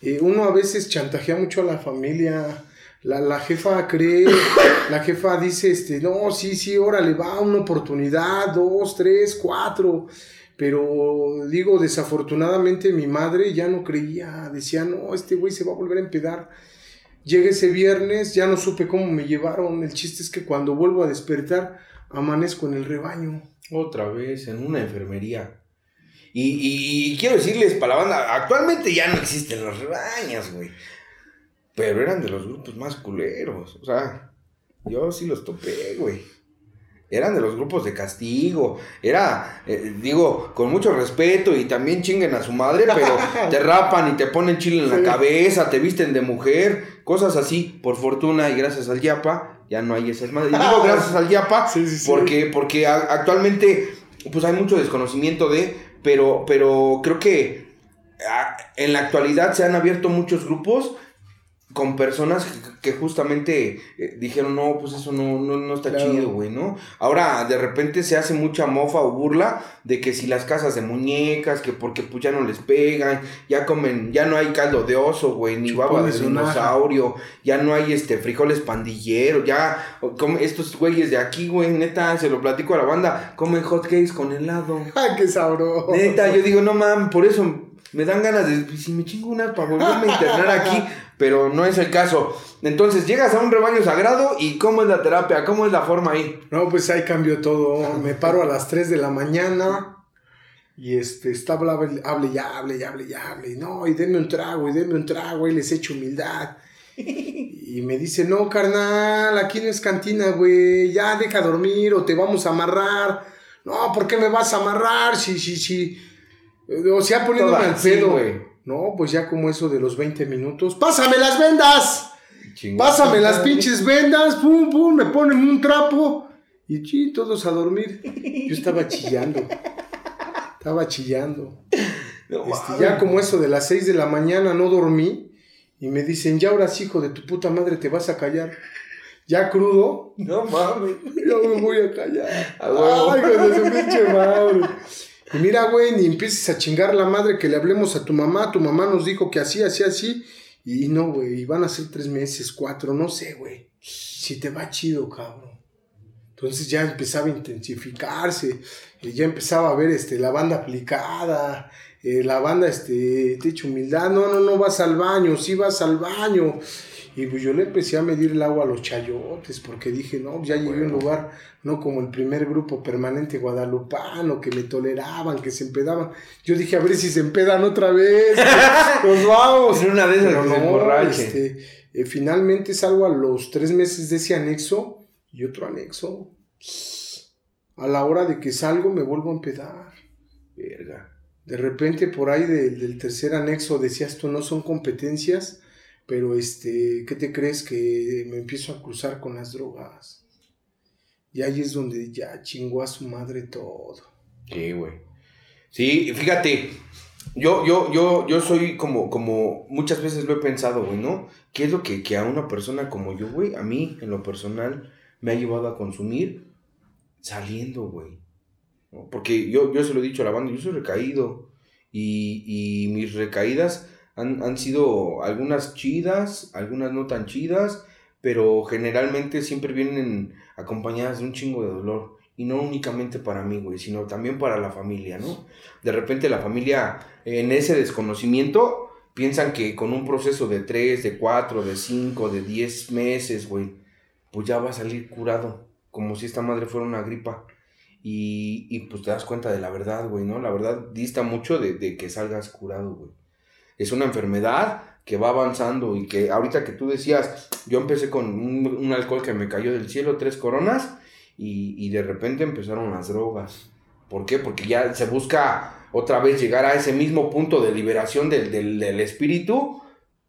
Eh, uno a veces chantajea mucho a la familia. La, la, jefa cree, *coughs* la jefa dice, este, no, sí, sí, órale, va, una oportunidad, dos, tres, cuatro. Pero digo, desafortunadamente mi madre ya no creía, decía, no, este güey se va a volver a empedar. Llegué ese viernes, ya no supe cómo me llevaron. El chiste es que cuando vuelvo a despertar, amanezco en el rebaño. Otra vez, en una enfermería. Y, y, quiero decirles para la banda, actualmente ya no existen las rebañas, güey. Pero eran de los grupos más culeros. O sea, yo sí los topé, güey eran de los grupos de castigo. Era, eh, digo, con mucho respeto y también chinguen a su madre, pero *laughs* te rapan y te ponen chile en la cabeza, te visten de mujer, cosas así. Por fortuna y gracias al Yapa, ya no hay esas madres. digo *laughs* gracias al Yapa, porque, porque actualmente, pues hay mucho desconocimiento de, pero, pero creo que en la actualidad se han abierto muchos grupos con personas que, justamente eh, dijeron, no, pues eso no, no, no está chido, güey, ¿no? Ahora, de repente se hace mucha mofa o burla de que si las casas de muñecas, que porque pues ya no les pegan, ya comen, ya no hay caldo de oso, güey, ni baba de dinosaurio, ya no hay este frijoles pandilleros, ya estos güeyes de aquí, güey, neta, se lo platico a la banda, comen hot cakes con helado. *laughs* ¡Ay, qué sabroso! Neta, yo digo, no mames, por eso me dan ganas de, pues, si me chingo una para volverme a internar aquí, *laughs* pero no es el caso. Entonces llegas a un rebaño sagrado y ¿cómo es la terapia? ¿Cómo es la forma ahí? No, pues ahí cambió todo. Me paro a las 3 de la mañana y este, estaba hable, hable y hable y hable y hable. No, y denme un trago, y denme un trago, y les echo humildad. Y me dice, no, carnal, aquí no es cantina, güey, ya deja dormir o te vamos a amarrar. No, ¿por qué me vas a amarrar? Si, si, si. O sea, poniéndome al pedo. güey. No, pues ya como eso de los 20 minutos. ¡Pásame las vendas! Pásame las pinches vendas, pum, pum, me ponen un trapo. Y sí, todos a dormir. Yo estaba chillando. Estaba chillando. Este, ya como eso de las 6 de la mañana no dormí. Y me dicen, ya ahora hijo de tu puta madre, te vas a callar. Ya crudo. No mames. Ya me voy a callar. Ay, de su pinche madre. Mira, güey, ni empieces a chingar la madre que le hablemos a tu mamá. Tu mamá nos dijo que así, así, así. Y no, güey, van a ser tres meses, cuatro, no sé, güey. Si te va chido, cabrón. Entonces ya empezaba a intensificarse. Y ya empezaba a ver este, la banda aplicada. Eh, la banda, este, te hecho humildad. No, no, no vas al baño. Sí vas al baño. Y pues yo le empecé a medir el agua a los chayotes, porque dije, no, ya llegué a un lugar, no como el primer grupo permanente guadalupano, que me toleraban, que se empedaban. Yo dije, a ver si se empedan otra vez, *laughs* nos vamos. En una de esas no, este, eh, finalmente salgo a los tres meses de ese anexo y otro anexo. A la hora de que salgo me vuelvo a empedar. Verga. De repente por ahí del tercer anexo decías tú, no son competencias pero este, ¿qué te crees que me empiezo a cruzar con las drogas? Y ahí es donde ya chingó a su madre todo. Sí, güey. Sí, fíjate, yo, yo, yo, yo soy como, como muchas veces lo he pensado, güey, ¿no? ¿Qué es lo que, que a una persona como yo, güey, a mí, en lo personal, me ha llevado a consumir saliendo, güey? Porque yo, yo se lo he dicho a la banda, yo soy recaído. y, y mis recaídas han, han sido algunas chidas, algunas no tan chidas, pero generalmente siempre vienen acompañadas de un chingo de dolor. Y no únicamente para mí, güey, sino también para la familia, ¿no? De repente la familia, en ese desconocimiento, piensan que con un proceso de 3, de 4, de 5, de 10 meses, güey, pues ya va a salir curado, como si esta madre fuera una gripa. Y, y pues te das cuenta de la verdad, güey, ¿no? La verdad dista mucho de, de que salgas curado, güey. Es una enfermedad que va avanzando y que ahorita que tú decías, yo empecé con un, alcohol que me cayó del cielo, tres coronas, y, y de repente empezaron las drogas. ¿Por qué? Porque ya se busca otra vez llegar a ese mismo punto de liberación del, del, del espíritu,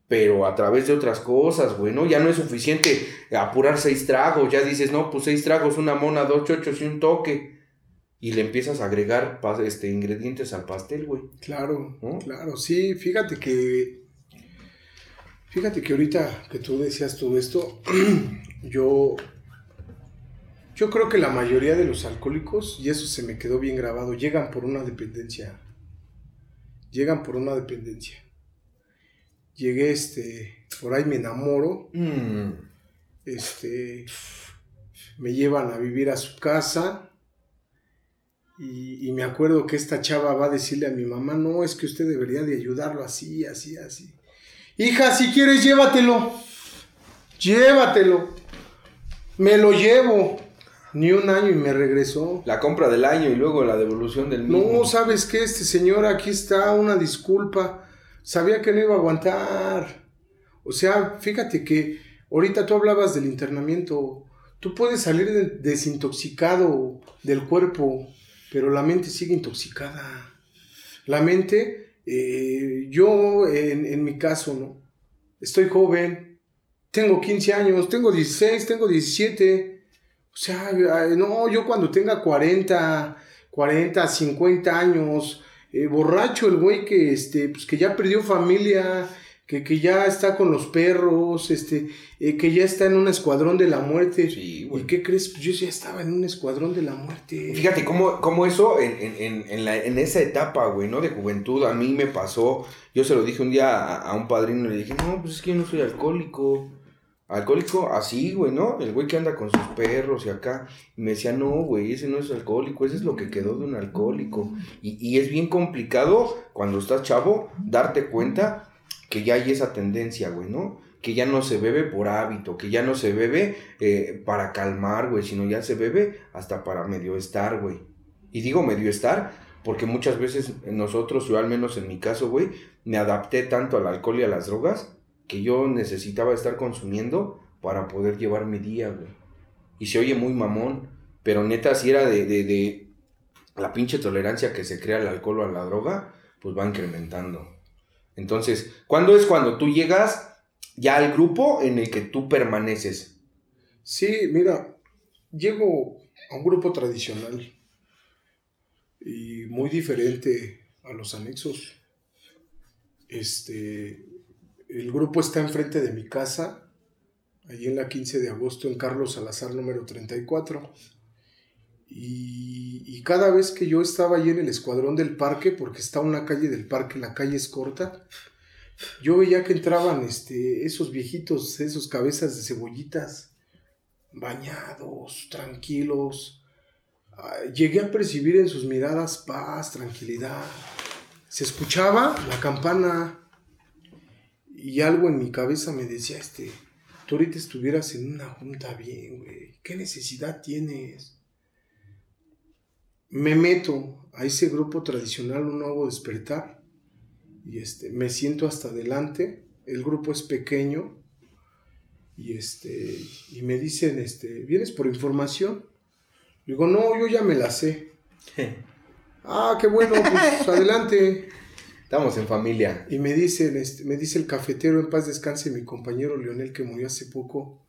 pero a través de otras cosas, güey, ¿no? Ya no es suficiente apurar seis tragos, ya dices, no, pues seis tragos, una mona, dos chochos y un toque. Y le empiezas a agregar este, ingredientes al pastel, güey. Claro, ¿No? claro, sí, fíjate que, fíjate que ahorita que tú decías todo esto, *clears throat* yo, yo creo que la mayoría de los alcohólicos, y eso se me quedó bien grabado, llegan por una dependencia, llegan por una dependencia. Llegué, este, por ahí me enamoro, Mm, este, me llevan a vivir a su casa y, y me acuerdo que esta chava va a decirle a mi mamá, no, es que usted debería de ayudarlo así, así, así. Hija, si quieres, llévatelo, llévatelo. Me lo llevo. Ni un año y me regresó. La compra del año y luego la devolución del mismo. No, ¿sabes qué? Este señor, aquí está, una disculpa. Sabía que no iba a aguantar. O sea, fíjate que ahorita tú hablabas del internamiento. Tú puedes salir de- desintoxicado del cuerpo, pero la mente sigue intoxicada. La mente, eh, yo en, en mi caso, ¿no? Estoy joven, tengo 15 años, tengo 16, tengo 17. O sea, no, yo cuando tenga 40, 40, 50 años, eh, borracho el güey que, este, pues que ya perdió familia, que, que ya está con los perros, este, eh, que ya está en un escuadrón de la muerte. Sí, ¿Y güey. qué crees? Pues yo ya estaba en un escuadrón de la muerte. Fíjate cómo, cómo eso en, en, en, en la, en esa etapa, güey, ¿no? De juventud, a mí me pasó. Yo se lo dije un día a, a un padrino y le dije, no, pues es que yo no soy alcohólico. Alcohólico, así, güey, ¿no? El güey que anda con sus perros y acá. Y me decía, no, güey, ese no es alcohólico, ese es lo que quedó de un alcohólico. Y, y es bien complicado cuando estás chavo darte cuenta que ya hay esa tendencia, güey, ¿no? Que ya no se bebe por hábito, que ya no se bebe eh, para calmar, güey, sino ya se bebe hasta para medio estar, güey. Y digo medio estar porque muchas veces nosotros, yo al menos en mi caso, güey, me adapté tanto al alcohol y a las drogas que yo necesitaba estar consumiendo para poder llevar mi día, güey. Y se oye muy mamón, pero neta, si era de, de, de la pinche tolerancia que se crea al alcohol o a la droga, pues va incrementando. Entonces, ¿cuándo es cuando tú llegas ya al grupo en el que tú permaneces? Sí, mira, llego a un grupo tradicional y muy diferente a los anexos. Este, el grupo está enfrente de mi casa, allí en la 15 de agosto, en Carlos Salazar número 34. Y, cada vez que yo estaba allí en el escuadrón del parque, porque está una calle del parque, la calle es corta, yo veía que entraban este, esos viejitos, esos cabezas de cebollitas, bañados, tranquilos. Ah, Llegué a percibir en sus miradas paz, tranquilidad. Se escuchaba la campana y algo en mi cabeza me decía, este, tú ahorita estuvieras en una junta bien, güey. ¿Qué necesidad tienes? Me meto a ese grupo tradicional, un nuevo despertar, y este, me siento hasta adelante. El grupo es pequeño, y este y me dicen este vienes por información digo no yo ya me la sé *laughs* ah qué bueno pues adelante Estamos en familia. y me dicen este me dice el cafetero en paz descanse mi compañero Leonel que murió hace poco.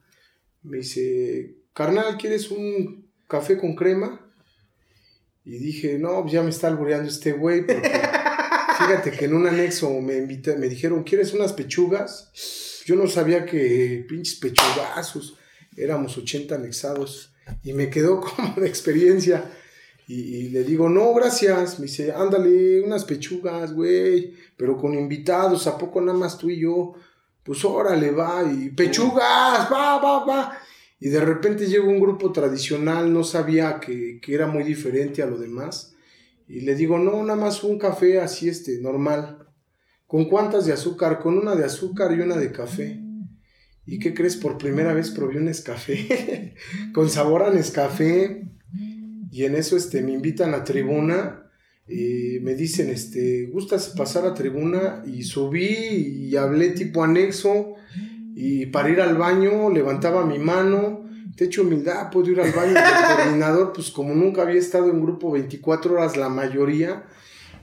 Me dice carnal quieres un café con crema y dije no pues ya me está albureando este güey porque *laughs* fíjate que en un anexo me invita, me dijeron quieres unas pechugas yo no sabía que pinches pechugazos, éramos 80 anexados y me quedó *laughs* como de experiencia. Y, le digo, no, gracias. Me dice, ándale, unas pechugas, güey, pero con invitados, ¿a poco nada más tú y yo? Pues órale, va, y pechugas, va, va, va. Y de repente llega un grupo tradicional, no sabía que, que era muy diferente a lo demás. Y le digo, no, nada más un café así, este, normal. ¿Con cuántas de azúcar? Con una de azúcar y una de café. ¿Y qué crees? Por primera vez probé un Nescafé. *laughs* con sabor a Nescafé. Y en eso este, me invitan a tribuna. Y me dicen, este, ¿gustas pasar a tribuna? Y subí y hablé tipo anexo. Y para ir al baño levantaba mi mano. Te echo humildad, puedo ir al baño del coordinador. Pues como nunca había estado en grupo 24 horas la mayoría,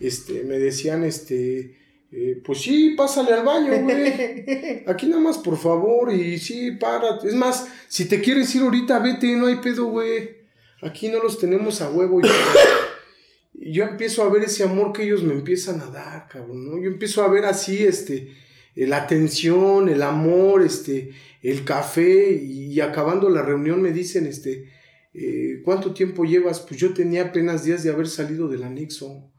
este, me decían, este, eh, pues sí, pásale al baño, güey. Aquí nada más, por favor, y sí, para. Es más, si te quieres ir ahorita, vete, no hay pedo, güey. Aquí no los tenemos a huevo. Y yo empiezo a ver ese amor que ellos me empiezan a dar, cabrón, ¿no? Yo empiezo a ver así, este, la atención, el amor, este, el café, y, acabando la reunión me dicen, este, eh, ¿cuánto tiempo llevas? Pues yo tenía apenas días de haber salido del anexo.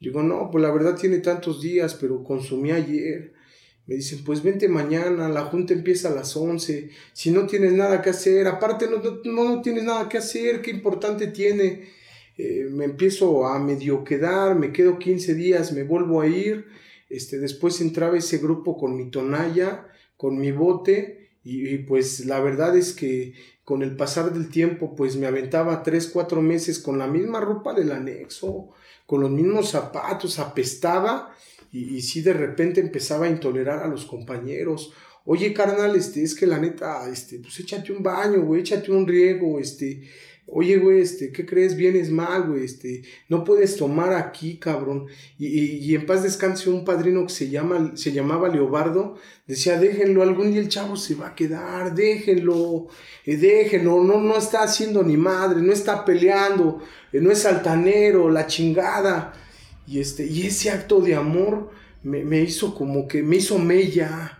Digo, no, pues la verdad tiene tantos días, pero consumí ayer. Me dicen, pues vente mañana, la junta empieza a las 11. Si no tienes nada que hacer, aparte no, no, tienes nada que hacer, qué importante tiene. Eh, me empiezo a medio quedar, me quedo 15 días, me vuelvo a ir. Este, después entraba ese grupo con mi tonalla, con mi bote, y, pues la verdad es que con el pasar del tiempo, pues me aventaba 3, 4 meses con la misma ropa del anexo con los mismos zapatos, apestaba y, y sí de repente empezaba a intolerar a los compañeros. Oye, carnal, este, es que la neta, este, pues échate un baño, güey, échate un riego, este, oye, güey, este, ¿qué crees? Vienes mal, güey, este, no puedes tomar aquí, cabrón. Y, y, en paz descanse un padrino que se, llama, se llamaba Leobardo, decía, déjenlo, algún día el chavo se va a quedar, déjenlo, eh, déjenlo, no, no está haciendo ni madre, no está peleando, eh, no es altanero, la chingada. Y, este, y ese acto de amor me, me hizo como que, me hizo mella.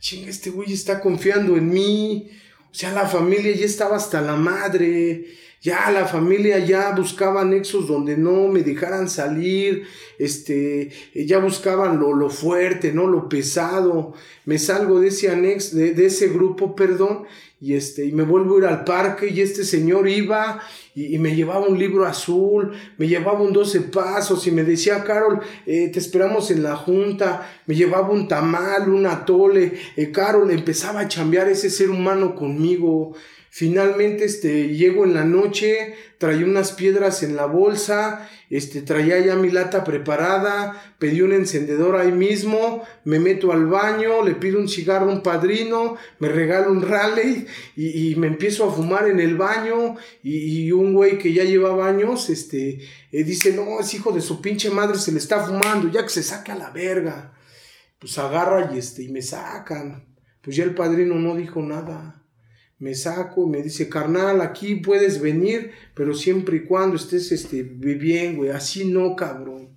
Chinga, este güey está confiando en mí o sea, la familia ya estaba hasta la madre, ya la familia ya buscaba nexos donde no me dejaran salir, este, ya buscaban lo, lo fuerte, ¿no? Lo pesado. Me salgo de ese anex, de, de ese grupo, perdón, y este, y me vuelvo a ir al parque y este señor iba y, me llevaba un libro azul, me llevaba un 12 pasos y me decía, Carol, eh, te esperamos en la junta, me llevaba un tamal, un atole, eh, Carol empezaba a chambear ese ser humano conmigo, Finalmente, este, llego en la noche, traía unas piedras en la bolsa, este, traía ya mi lata preparada, pedí un encendedor ahí mismo, me meto al baño, le pido un cigarro a un padrino, me regalo un rally y, me empiezo a fumar en el baño y, un güey que ya lleva años, este, eh, dice, no, es hijo de su pinche madre, se le está fumando, ya que se saque a la verga. Pues agarra y, este, y me sacan. Pues ya el padrino no dijo nada me saco, me dice, carnal, aquí puedes venir, pero siempre y cuando estés este, bien, güey, así no, cabrón.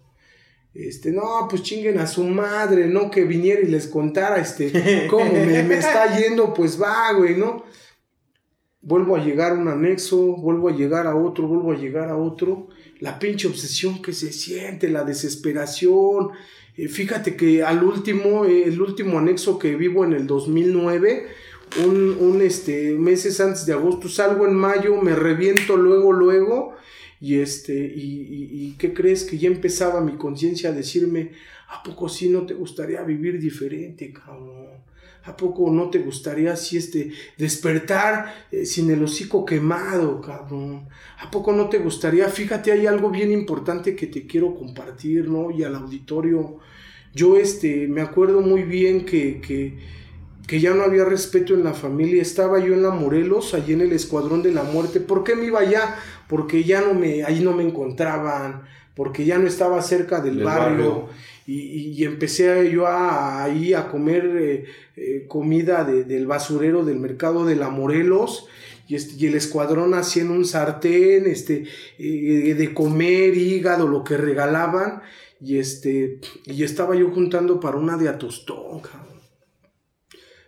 Este, no, pues chinguen a su madre, no que viniera y les contara, este, *laughs* cómo me, me está yendo, pues va, güey, ¿no? Vuelvo a llegar a un anexo, vuelvo a llegar a otro, vuelvo a llegar a otro. La pinche obsesión que se siente, la desesperación. Eh, fíjate que al último, eh, el último anexo que vivo en el 2009, un, un este, meses antes de agosto, salgo en mayo, me reviento luego, luego, y este, y, y, ¿qué crees? Que ya empezaba mi conciencia a decirme, ¿a poco sí no te gustaría vivir diferente, cabrón? ¿A poco no te gustaría así este despertar eh, sin el hocico quemado, cabrón? ¿A poco no te gustaría? Fíjate, hay algo bien importante que te quiero compartir, ¿no? Y al auditorio. Yo este me acuerdo muy bien que, que que ya no había respeto en la familia. Estaba yo en la Morelos, allí en el Escuadrón de la Muerte. ¿Por qué me iba allá? Porque ya no me, ahí no me encontraban, porque ya no estaba cerca del, barrio. Y, empecé yo a, ahí a comer eh, eh, comida del basurero del mercado de la Morelos. Y, este, y el escuadrón hacía en un sartén este, eh, de comer, hígado, lo que regalaban. Y, este, y estaba yo juntando para una de atostón,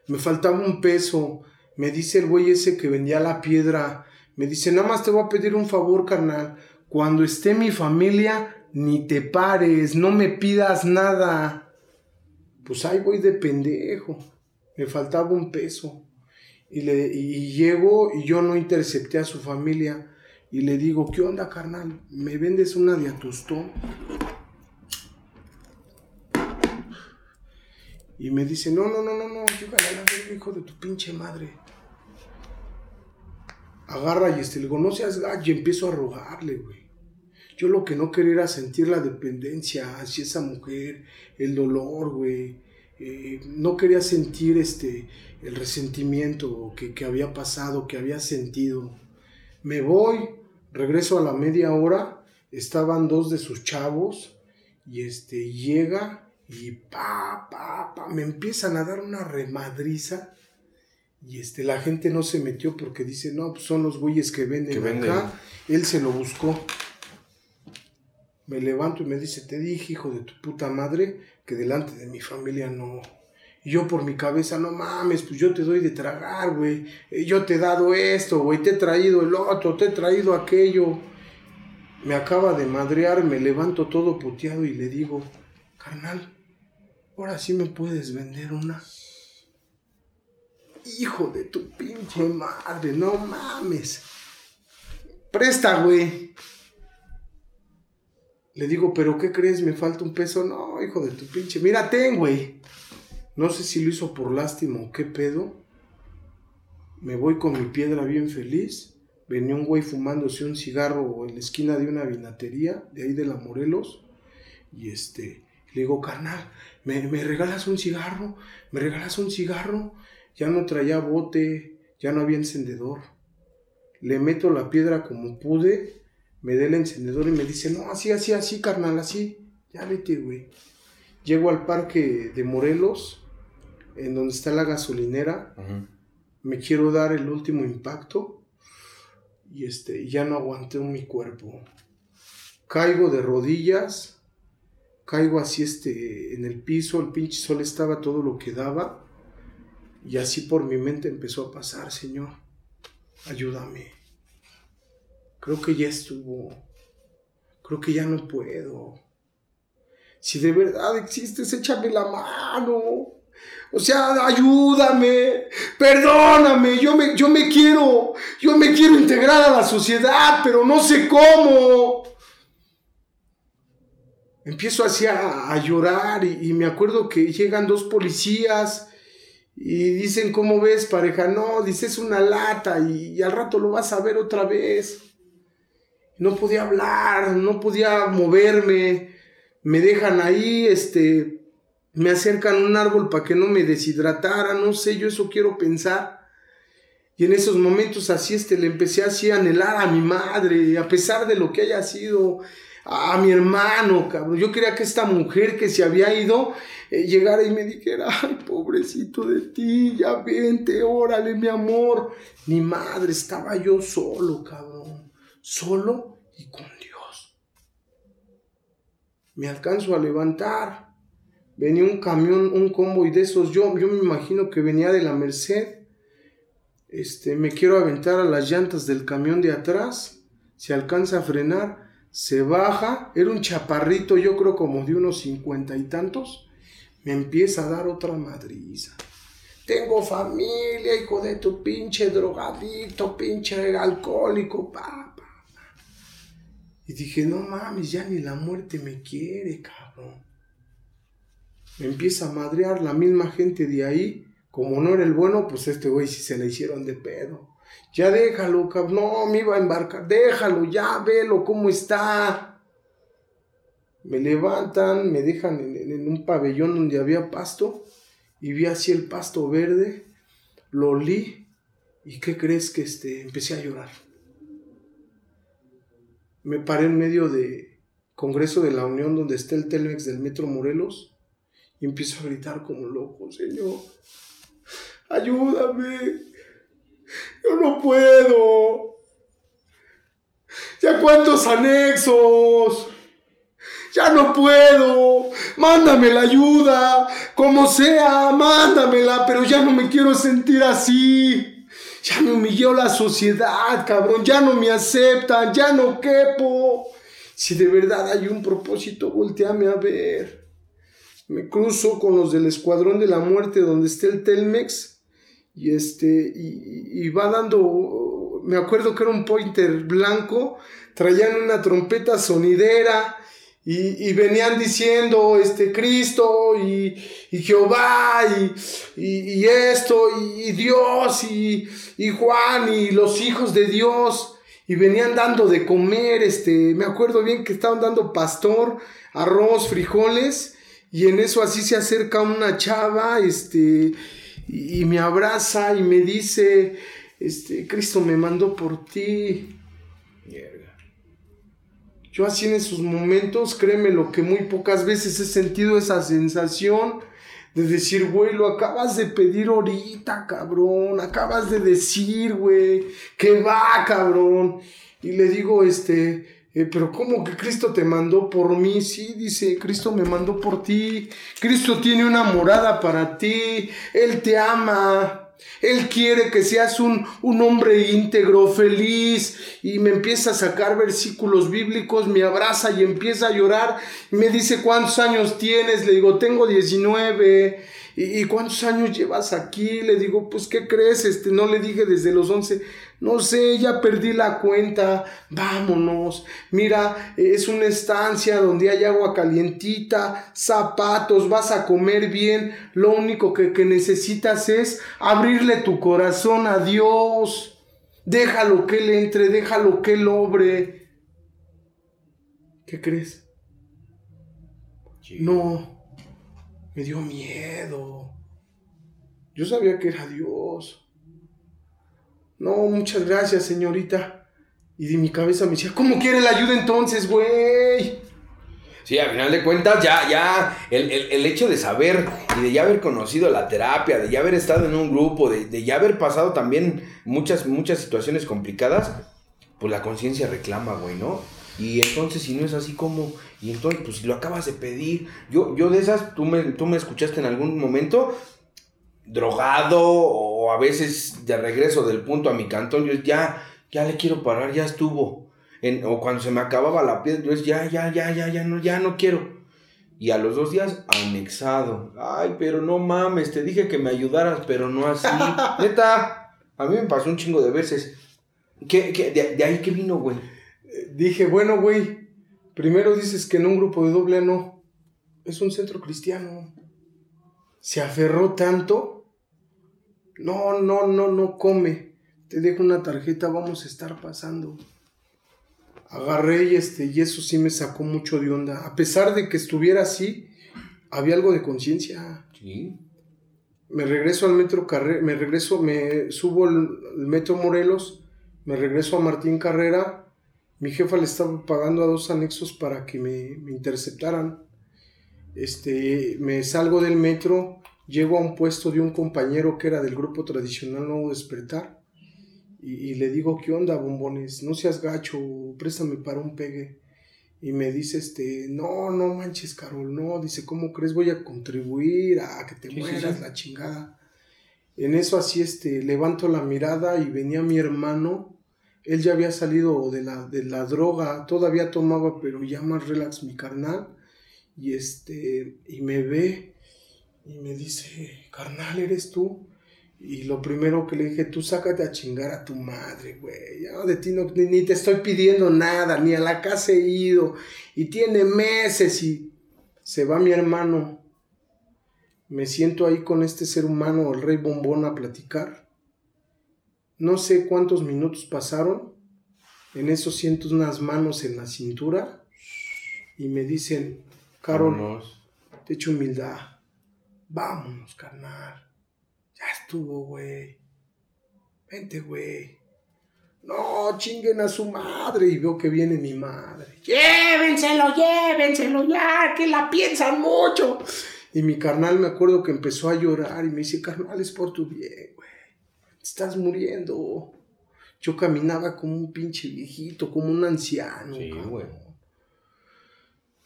me faltaba un peso. Me dice el güey ese que vendía la piedra. Me dice, nada más te voy a pedir un favor, carnal. cuando esté mi familia, ni te pares, no me pidas nada. Pues ahí voy de pendejo. Me faltaba un peso. Y, le, y llego y yo no intercepté a su familia. Y le digo, ¿qué onda, carnal? ¿Me vendes una de atustón? Y me dice, no, no, no, no, no, la hijo de tu pinche madre. Agarra y este, le digo, no seas gallo, empiezo a rogarle, güey. Yo lo que no quería era sentir la dependencia hacia esa mujer, el dolor, güey. Eh, no quería sentir este, el resentimiento que, que había pasado, que había sentido. Me voy, regreso a la media hora, estaban dos de sus chavos y este, llega y pa, pa, pa, me empiezan a dar una remadriza. Y este, la gente no se metió porque dice, no, pues son los güeyes que venden, acá. Él se lo buscó. Me levanto y me dice, te dije, hijo de tu puta madre, que delante de mi familia no. Y yo por mi cabeza, no mames, pues yo te doy de tragar, güey. Eh, yo te he dado esto, güey, te he traído el otro, te he traído aquello. Me acaba de madrear, me levanto todo puteado y le digo, carnal, Ahora sí me puedes vender una. Hijo de tu pinche madre, no mames. Presta, güey. Le digo, ¿pero qué crees? Me falta un peso. No, hijo de tu pinche. Mira, ten, güey. No sé si lo hizo por lástima o qué pedo. Me voy con mi piedra bien feliz. Venía un güey fumándose un cigarro en la esquina de una vinatería, de ahí de la Morelos. Y este, le digo, carnal, ¿me, regalas un cigarro? ¿Me regalas un cigarro? Ya no traía bote, ya no había encendedor. Le meto la piedra como pude, me da el encendedor y me dice, no, así, así, así, carnal, así. Ya vete, güey. Llego al parque de Morelos, en donde está la gasolinera. Me quiero dar el último impacto y este, ya no aguanté mi cuerpo. Caigo de rodillas caigo así este, en el piso, el pinche sol estaba todo lo que daba, y así por mi mente empezó a pasar, Señor, ayúdame. Creo que ya estuvo, creo que ya no puedo. Si de verdad existes, échame la mano. O sea, ayúdame, perdóname, yo me, yo me quiero, yo me quiero integrar a la sociedad, pero no sé cómo empiezo así a, llorar y, me acuerdo que llegan dos policías y dicen, ¿cómo ves pareja? No, dices una lata y, al rato lo vas a ver otra vez. No podía hablar, no podía moverme, me dejan ahí, este, me acercan un árbol para que no me deshidratara, no sé, yo eso quiero pensar. Y en esos momentos así, este, le empecé así a anhelar a mi madre, a pesar de lo que haya sido, a mi hermano, cabrón. Yo quería que esta mujer que se había ido eh, llegara y me dijera, ay, pobrecito de ti, ya vente, órale, mi amor. Mi madre, estaba yo solo, cabrón. Solo y con Dios. Me alcanzo a levantar. Venía un camión, un convoy de esos. Yo, yo me imagino que venía de la Merced. Este, me quiero aventar a las llantas del camión de atrás. Se alcanza a frenar se baja, era un chaparrito, yo creo como de unos cincuenta y tantos, me empieza a dar otra madriza. Tengo familia, hijo de tu pinche drogadito, pinche alcohólico, papá. Y dije, no mames, ya ni la muerte me quiere, cabrón. Me empieza a madrear la misma gente de ahí. Como no era el bueno, pues este güey sí se le hicieron de pedo. Ya déjalo, cabrón. No, me iba a embarcar. Déjalo, ya velo cómo está. Me levantan, me dejan en, un pabellón donde había pasto y vi así el pasto verde. Lo olí y ¿qué crees que este, empecé a llorar? Me paré en medio de Congreso de la Unión donde está el Telmex del Metro Morelos y empiezo a gritar como loco, Señor, ayúdame, yo no puedo. ¿Ya cuántos anexos? Ya no puedo. Mándame la ayuda. Como sea, mándamela, pero ya no me quiero sentir así. Ya me humilló la sociedad, cabrón. Ya no me aceptan, ya no quepo. Si de verdad hay un propósito, volteame a ver. Me cruzo con los del Escuadrón de la Muerte donde está el Telmex. Y este, y, va dando, me acuerdo que era un pointer blanco, traían una trompeta sonidera, y, venían diciendo, este, Cristo y, Jehová y, y, esto y, Dios y, Juan y los hijos de Dios. Y venían dando de comer, este, me acuerdo bien que estaban dando pastor, arroz, frijoles. Y en eso así se acerca una chava, este, y, me abraza y me dice, este, Cristo me mandó por ti. Yo así en esos momentos, créeme lo que muy pocas veces he sentido esa sensación de decir, güey, lo acabas de pedir ahorita, cabrón, acabas de decir, güey, que va, cabrón. Y le digo, este, eh, pero ¿cómo que Cristo te mandó por mí? Sí, dice, Cristo me mandó por ti. Cristo tiene una morada para ti. Él te ama. Él quiere que seas un, un, hombre íntegro, feliz, y me empieza a sacar versículos bíblicos, me abraza y empieza a llorar. Me dice, ¿cuántos años tienes? Le digo, tengo 19. ¿Y, cuántos años llevas aquí? Le digo, pues, ¿qué crees? Este, no le dije desde los 11. No sé, ya perdí la cuenta. Vámonos. Mira, es una estancia donde hay agua calientita, zapatos, vas a comer bien. Lo único que, que necesitas es abrirle tu corazón a Dios. Déjalo que Él entre, déjalo que Él obre. ¿Qué crees? No, me dio miedo. Yo sabía que era Dios. No, muchas gracias, señorita. Y de mi cabeza me decía, ¿cómo quiere la ayuda entonces, güey? Sí, al final de cuentas, ya, ya, el, hecho de saber y de ya haber conocido la terapia, de ya haber estado en un grupo, de, de ya haber pasado también muchas, muchas situaciones complicadas, pues la conciencia reclama, güey, ¿no? Y entonces, si no es así como, y entonces, pues si lo acabas de pedir, yo, yo de esas, tú me, tú me escuchaste en algún momento, drogado o a veces de regreso del punto a mi cantón, yo ya, ya le quiero parar, ya estuvo. o cuando se me acababa la piedra, yo ya, ya, ya, ya, ya no, ya no quiero. Y a los dos días, anexado. Ay, pero no mames, te dije que me ayudaras, pero no así. *laughs* Neta, a mí me pasó un chingo de veces. ¿Qué, de, ahí qué vino, güey? Dije, bueno, güey, primero dices que en un grupo de doble no. Es un centro cristiano. Se aferró tanto no, no, no, no come. Te dejo una tarjeta, vamos a estar pasando. Agarré y este, y eso sí me sacó mucho de onda. A pesar de que estuviera así, había algo de conciencia. Sí. Me regreso al metro Carrera, me regreso, me subo el, metro Morelos, me regreso a Martín Carrera. Mi jefa le estaba pagando a dos anexos para que me, me interceptaran. Este, me salgo del metro, llego a un puesto de un compañero que era del grupo tradicional Nuevo Despertar y, le digo, ¿qué onda, bombones? No seas gacho, préstame para un pegue. Y me dice, este, no, no manches, Carol, no, dice, ¿cómo crees? Voy a contribuir a que te mueras la chingada. En eso así, este, levanto la mirada y venía mi hermano, él ya había salido de la, de la droga, todavía tomaba, pero ya más relax mi carnal, y este, y me ve, y me dice, carnal, ¿eres tú? Y lo primero que le dije, tú sácate a chingar a tu madre, güey. Ya de ti no, ni, te estoy pidiendo nada, ni a la casa he ido. Y tiene meses y se va mi hermano. Me siento ahí con este ser humano, el rey bombón, a platicar. No sé cuántos minutos pasaron. En eso siento unas manos en la cintura y me dicen, Carol, te echo humildad Vámonos, carnal. Ya estuvo, güey. Vente, güey. No, chinguen a su madre. Y veo que viene mi madre. Llévenselo, llévenselo ya, que la piensan mucho. Y mi carnal me acuerdo que empezó a llorar y me dice, carnal, es por tu bien, güey. Estás muriendo. Yo caminaba como un pinche viejito, como un anciano. Sí, güey.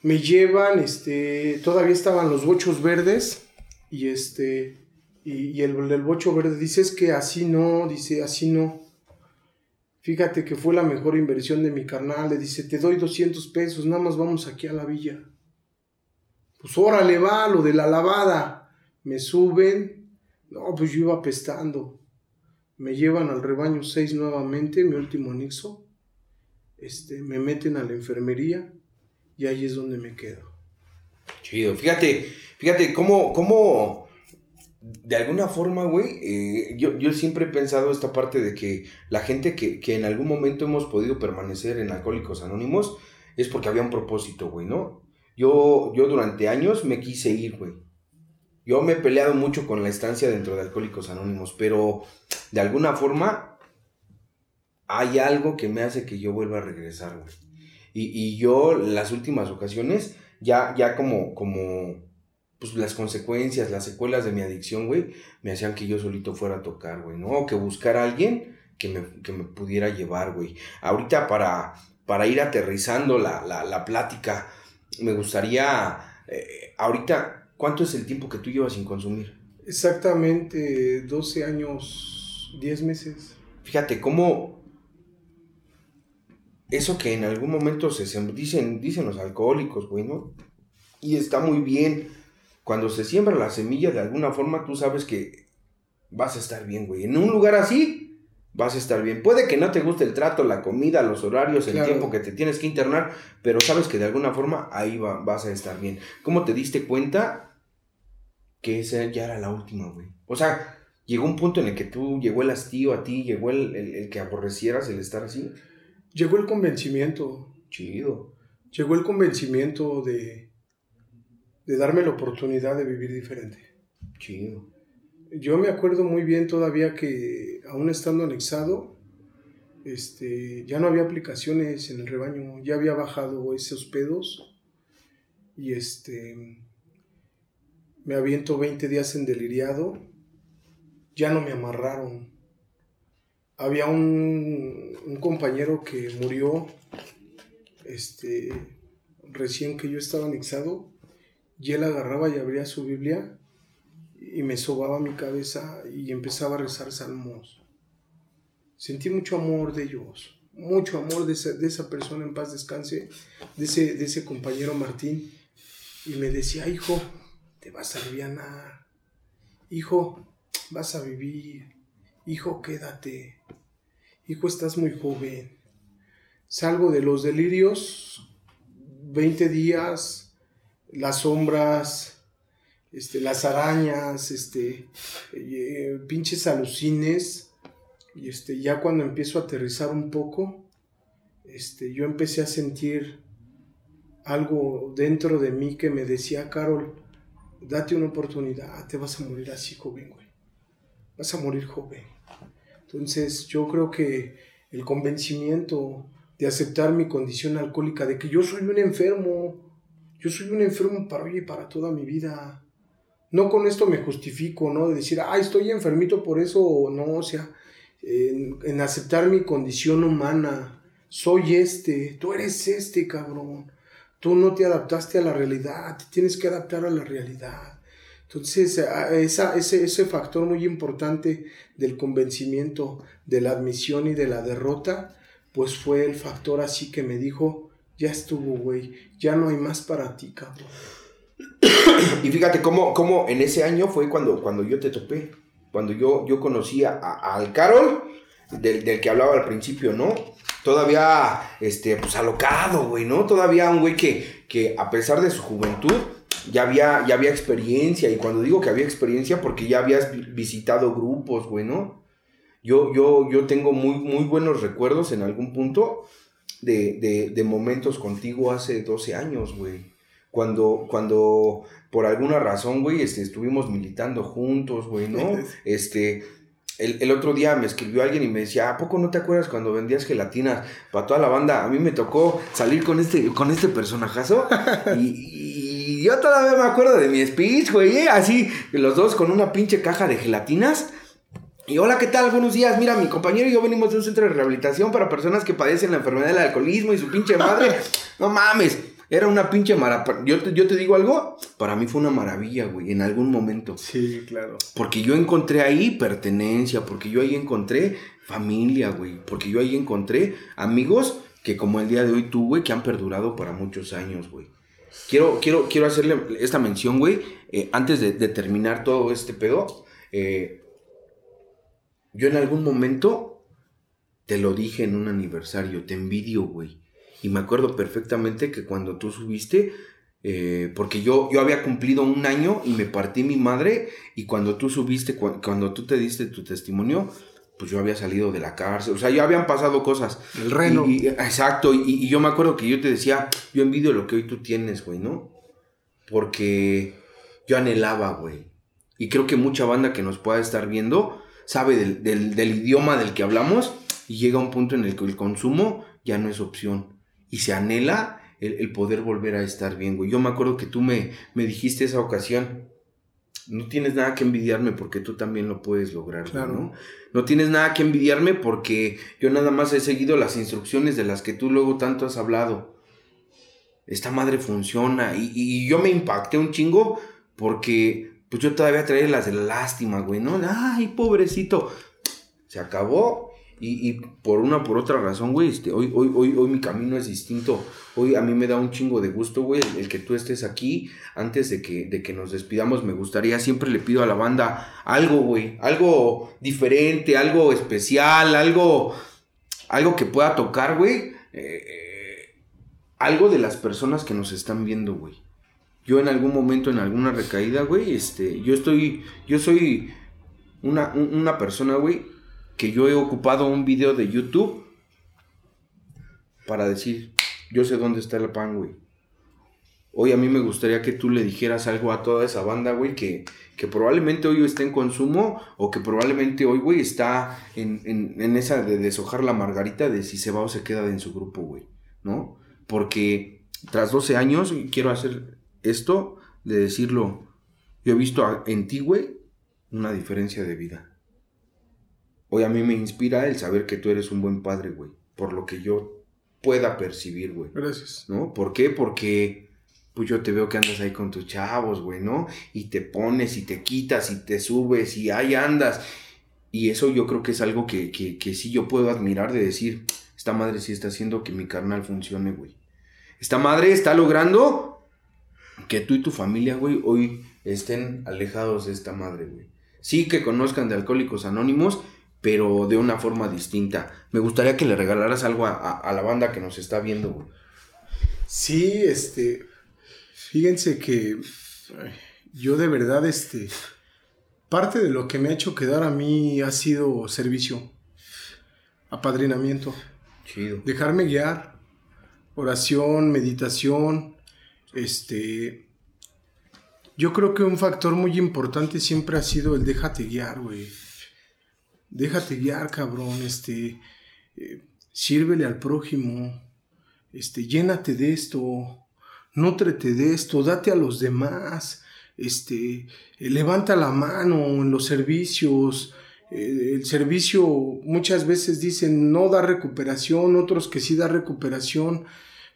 Me llevan, este, todavía estaban los bochos verdes y este, Y, el, el bocho verde dice, es que así no, dice, así no. Fíjate que fue la mejor inversión de mi carnal. Le dice, te doy 200 pesos, nada más vamos aquí a la villa. Pues órale, va, lo de la lavada. Me suben. No, pues yo iba apestando. Me llevan al rebaño 6 nuevamente, mi último anexo. Este, me meten a la enfermería y ahí es donde me quedo. Chido, fíjate, fíjate cómo, cómo de alguna forma, güey, eh, yo, yo, siempre he pensado esta parte de que la gente que, que, en algún momento hemos podido permanecer en Alcohólicos Anónimos es porque había un propósito, güey, ¿no? Yo, yo durante años me quise ir, güey. Yo me he peleado mucho con la estancia dentro de Alcohólicos Anónimos, pero de alguna forma hay algo que me hace que yo vuelva a regresar, güey. Y, yo las últimas ocasiones, ya, ya como, como pues las consecuencias, las secuelas de mi adicción, güey, me hacían que yo solito fuera a tocar, güey, ¿no? O que buscar a alguien que me, pudiera llevar, güey. Ahorita para, para ir aterrizando la, plática, me gustaría, eh, ahorita, ¿cuánto es el tiempo que tú llevas sin consumir? Exactamente 12 años, 10 meses. Fíjate cómo eso que en algún momento se, dicen, dicen los alcohólicos, güey, ¿no? Y está muy bien cuando se siembra la semilla, de alguna forma tú sabes que vas a estar bien, güey. En un lugar así, vas a estar bien. Puede que no te guste el trato, la comida, los horarios, el tiempo que te tienes que internar, pero sabes que de alguna forma ahí va, vas a estar bien. ¿Cómo te diste cuenta que esa ya era la última, güey? O sea, llegó un punto en el que tú, llegó el hastío a ti, llegó el, el que aborrecieras el estar así. Llegó el convencimiento. Chido. Llegó el convencimiento de de darme la oportunidad de vivir diferente. Chido. Yo me acuerdo muy bien todavía que aún estando anexado, este, ya no había aplicaciones en el rebaño, ya había bajado esos pedos y este, me aviento 20 días en deliriado, ya no me amarraron. Había un, compañero que murió este, recién que yo estaba anexado y él agarraba y abría su Biblia y me sobaba mi cabeza y empezaba a rezar salmos. Sentí mucho amor de ellos, mucho amor de esa, persona en paz descanse, de ese, de ese compañero Martín. Y me decía, hijo, te vas a aliviar. Hijo, vas a vivir. Hijo, quédate. Hijo, estás muy joven. Salgo de los delirios, 20 días, las sombras, este, las arañas, este, eh, pinches alucines. Y este, ya cuando empiezo a aterrizar un poco, este, yo empecé a sentir algo dentro de mí que me decía, Carol, date una oportunidad, te vas a morir así, joven, güey. Vas a morir joven. Entonces yo creo que el convencimiento de aceptar mi condición alcohólica, de que yo soy un enfermo, yo soy un enfermo para hoy y para toda mi vida. No con esto me justifico, ¿no? De decir, ay, estoy enfermito por eso, o no, o sea, en, aceptar mi condición humana. Soy este, tú eres este, cabrón. Tú no te adaptaste a la realidad, te tienes que adaptar a la realidad. Entonces, esa, ese, ese factor muy importante del convencimiento, de la admisión y de la derrota, pues fue el factor así que me dijo, ya estuvo, güey, ya no hay más para ti, cabrón. *coughs* y fíjate cómo, cómo, en ese año fue cuando, cuando yo te topé, cuando yo, yo conocí a, al Carol, del, que hablaba al principio, ¿no? Todavía, este, pues alocado, güey, ¿no? Todavía un güey que, que a pesar de su juventud, ya había, ya había experiencia, y cuando digo que había experiencia, porque ya habías visitado grupos, güey, ¿no? Yo, yo, yo tengo muy, muy buenos recuerdos en algún punto de, momentos contigo hace 12 años, güey. Cuando, cuando por alguna razón, güey, este, estuvimos militando juntos, güey, ¿no? *laughs* Este, el, otro día me escribió alguien y me decía, ¿a poco no te acuerdas cuando vendías gelatinas para toda la banda? A mí me tocó salir con este, con este personajazo *laughs* y, y yo todavía me acuerdo de mi speech, güey, ¿eh? así, los dos con una pinche caja de gelatinas y hola, ¿qué tal? Buenos días. Mira, mi compañero y yo venimos de un centro de rehabilitación para personas que padecen la enfermedad del alcoholismo y su pinche madre. *laughs* no mames. Era una pinche maravilla. Yo, te, yo te digo algo, para mí fue una maravilla, güey, en algún momento. Sí, claro. Porque yo encontré ahí pertenencia, porque yo ahí encontré familia, güey, porque yo ahí encontré amigos que como el día de hoy tú, güey, que han perdurado para muchos años, güey. Quiero, quiero, quiero hacerle esta mención, güey, eh, antes de, terminar todo este pedo. Eh, yo en algún momento te lo dije en un aniversario, te envidio, güey. Y me acuerdo perfectamente que cuando tú subiste, eh, porque yo, yo había cumplido un año y me partí mi madre, y cuando tú subiste, cuando tú te diste tu testimonio, pues yo había salido de la cárcel, o sea, ya habían pasado cosas. El reno. exacto, y, yo me acuerdo que yo te decía, yo envidio lo que hoy tú tienes, güey, ¿no? Porque yo anhelaba, güey. Y creo que mucha banda que nos pueda estar viendo sabe del, idioma del que hablamos y llega un punto en el que el consumo ya no es opción. Y se anhela el, poder volver a estar bien, güey. Yo me acuerdo que tú me, me dijiste esa ocasión, no tienes nada que envidiarme porque tú también lo puedes lograr, claro. ¿no? No tienes nada que envidiarme porque yo nada más he seguido las instrucciones de las que tú luego tanto has hablado. Esta madre funciona y, yo me impacté un chingo porque pues yo todavía traía las de la lástima, güey, ¿no? Ay, pobrecito. Se acabó y, por una por otra razón, güey, este, hoy, hoy, hoy, hoy mi camino es distinto. Hoy a mí me da un chingo de gusto, güey, el, que tú estés aquí. Antes de que, de que nos despidamos, me gustaría, siempre le pido a la banda algo, güey, algo diferente, algo especial, algo, algo que pueda tocar, güey. Eh, algo de las personas que nos están viendo, güey. Yo en algún momento, en alguna recaída, güey, este, yo estoy, yo soy una, una persona, güey, que yo he ocupado un video de YouTube para decir, yo sé dónde está el pan, güey. Hoy a mí me gustaría que tú le dijeras algo a toda esa banda, güey, que, que probablemente hoy está en consumo o que probablemente hoy, güey, está en, en, esa de deshojar la margarita de si se va o se queda en su grupo, güey, ¿no? Porque tras 12 años quiero hacer esto de decirlo, yo he visto en ti, güey, una diferencia de vida. Hoy a mí me inspira el saber que tú eres un buen padre, güey. Por lo que yo pueda percibir, güey. Gracias. ¿No? ¿Por qué? Porque pues yo te veo que andas ahí con tus chavos, güey, ¿no? Y te pones y te quitas y te subes y ahí andas. Y eso yo creo que es algo que, que, que sí yo puedo admirar de decir, esta madre sí está haciendo que mi carnal funcione, güey. Esta madre está logrando que tú y tu familia, güey, hoy estén alejados de esta madre, güey. Sí que conozcan de Alcohólicos Anónimos, pero de una forma distinta. Me gustaría que le regalaras algo a, la banda que nos está viendo, Sí, este, fíjense que yo de verdad, este, parte de lo que me ha hecho quedar a mí ha sido servicio, apadrinamiento. Chido. Dejarme guiar, oración, meditación, este, yo creo que un factor muy importante siempre ha sido el déjate guiar, güey déjate guiar, cabrón, este, eh, sírvele al prójimo, este, llénate de esto, nútrete de esto, date a los demás, este, eh, levanta la mano en los servicios, eh, el servicio muchas veces dicen no da recuperación, otros que sí da recuperación,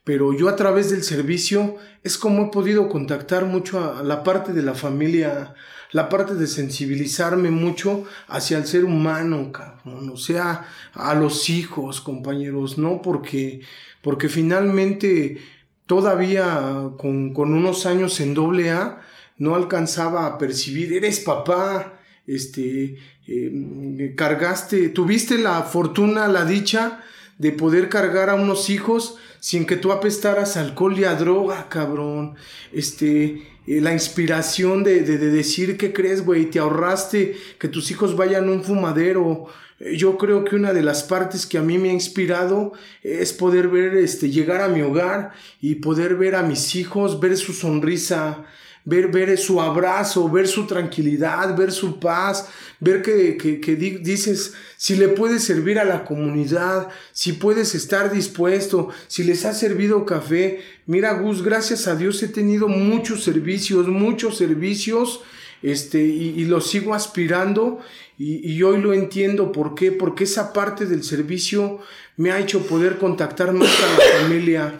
pero yo a través del servicio es como he podido contactar mucho a la parte de la familia, la parte de sensibilizarme mucho hacia el ser humano, cabrón, o sea, a los hijos, compañeros, ¿no? Porque, porque finalmente todavía con, unos años en doble A no alcanzaba a percibir, eres papá, este, em, cargaste, tuviste la fortuna, la dicha de poder cargar a unos hijos sin que tú apestaras alcohol y a droga, cabrón. Este, eh, la inspiración de, de, decir que crees, güey, te ahorraste que tus hijos vayan a un fumadero. Eh, yo creo que una de las partes que a mí me ha inspirado es poder ver, este, llegar a mi hogar y poder ver a mis hijos, ver su sonrisa, ver, ver su abrazo, ver su tranquilidad, ver su paz, ver que, que, dices, si le puedes servir a la comunidad, si puedes estar dispuesto, si les ha servido café. Mira, Gus, gracias a Dios he tenido muchos servicios, muchos servicios, este, y, los sigo aspirando, y, y, hoy lo entiendo. ¿Por qué? Porque esa parte del servicio me ha hecho poder contactar más a la familia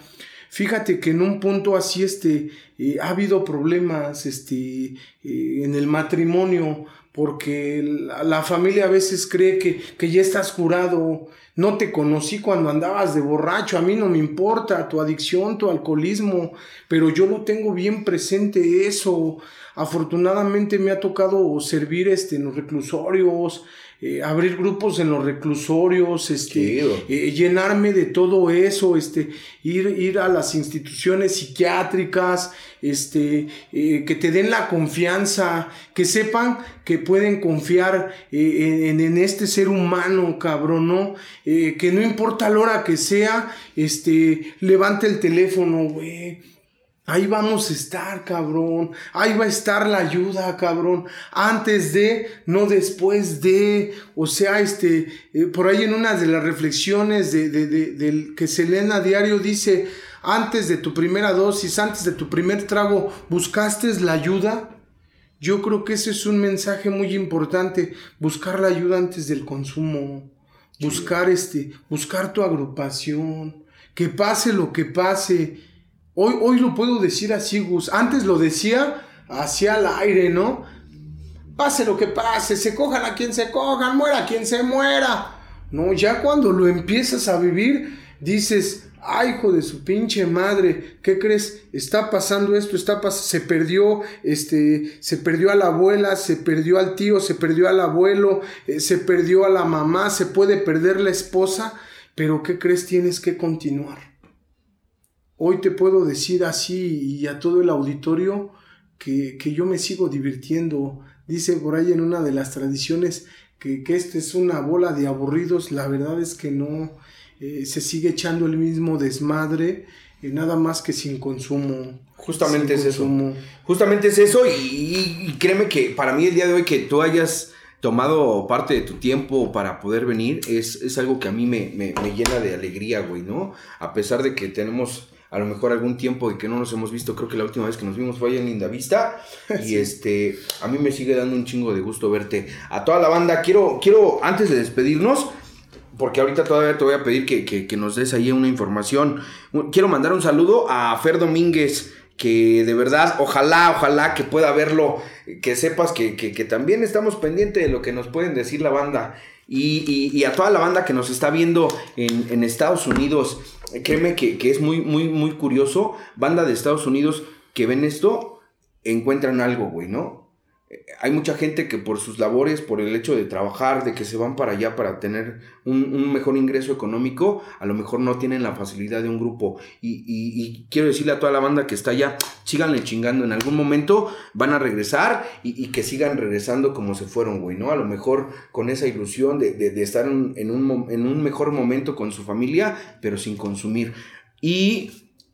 fíjate que en un punto así, este, eh, ha habido problemas, este, eh, en el matrimonio, porque la, familia a veces cree que, que ya estás curado, no te conocí cuando andabas de borracho, a mí no me importa tu adicción, tu alcoholismo, pero yo lo tengo bien presente eso. Afortunadamente me ha tocado servir este, en los reclusorios, eh, abrir grupos en los reclusorios, este, eh, llenarme de todo eso, este, ir, ir a las instituciones psiquiátricas, este, eh, que te den la confianza, que sepan que pueden confiar en, en, este ser humano, cabrón, ¿no? que no importa la hora que sea, este, levante el teléfono, güey Ahí vamos a estar, cabrón. Ahí va a estar la ayuda, cabrón. Antes de, no después de. O sea, este, eh, por ahí en una de las reflexiones de, de, del que se leen a diario dice, antes de tu primera dosis, antes de tu primer trago, ¿buscaste la ayuda? Yo creo que ese es un mensaje muy importante, buscar la ayuda antes del consumo, buscar este, buscar tu agrupación, que pase lo que pase, Hoy, hoy lo puedo decir así, Gus. Antes lo decía hacia el aire, ¿no? Pase lo que pase, se cojan a quien se cojan, muera quien se muera. No, ya cuando lo empiezas a vivir, dices, ay, hijo de su pinche madre, ¿qué crees? Está pasando esto, está pasando, se perdió, este, se perdió a la abuela, se perdió al tío, se perdió al abuelo, eh, se perdió a la mamá, se puede perder la esposa, pero ¿qué crees? Tienes que continuar. Hoy te puedo decir así y a todo el auditorio que, yo me sigo divirtiendo. Dice por ahí en una de las tradiciones que, que esta es una bola de aburridos. La verdad es que no eh, se sigue echando el mismo desmadre, eh, nada más que sin consumo. Justamente es eso. Justamente es eso y, créeme que para mí el día de hoy que tú hayas tomado parte de tu tiempo para poder venir es, es algo que a mí me, me, me llena de alegría, güey, ¿no? A pesar de que tenemos a lo mejor algún tiempo y que no nos hemos visto, creo que la última vez que nos vimos fue allá en Linda Vista. *laughs* Y este, a mí me sigue dando un chingo de gusto verte. A toda la banda, quiero, quiero antes de despedirnos, porque ahorita todavía te voy a pedir que, nos des ahí una información. Quiero mandar un saludo a Fer Domínguez, que de verdad, ojalá, ojalá que pueda verlo, que sepas que, también estamos pendientes de lo que nos pueden decir la banda. Y, a toda la banda que nos está viendo en, Estados Unidos créeme que, que, es muy, muy, muy curioso. Banda de Estados Unidos que ven esto, encuentran algo, güey, ¿no? Hay mucha gente que por sus labores, por el hecho de trabajar, de que se van para allá para tener un, mejor ingreso económico, a lo mejor no tienen la facilidad de un grupo. Y, quiero decirle a toda la banda que está allá, síganle chingando, en algún momento van a regresar y, que sigan regresando como se fueron, güey, ¿no? A lo mejor con esa ilusión de, estar en un mejor momento con su familia, pero sin consumir. Y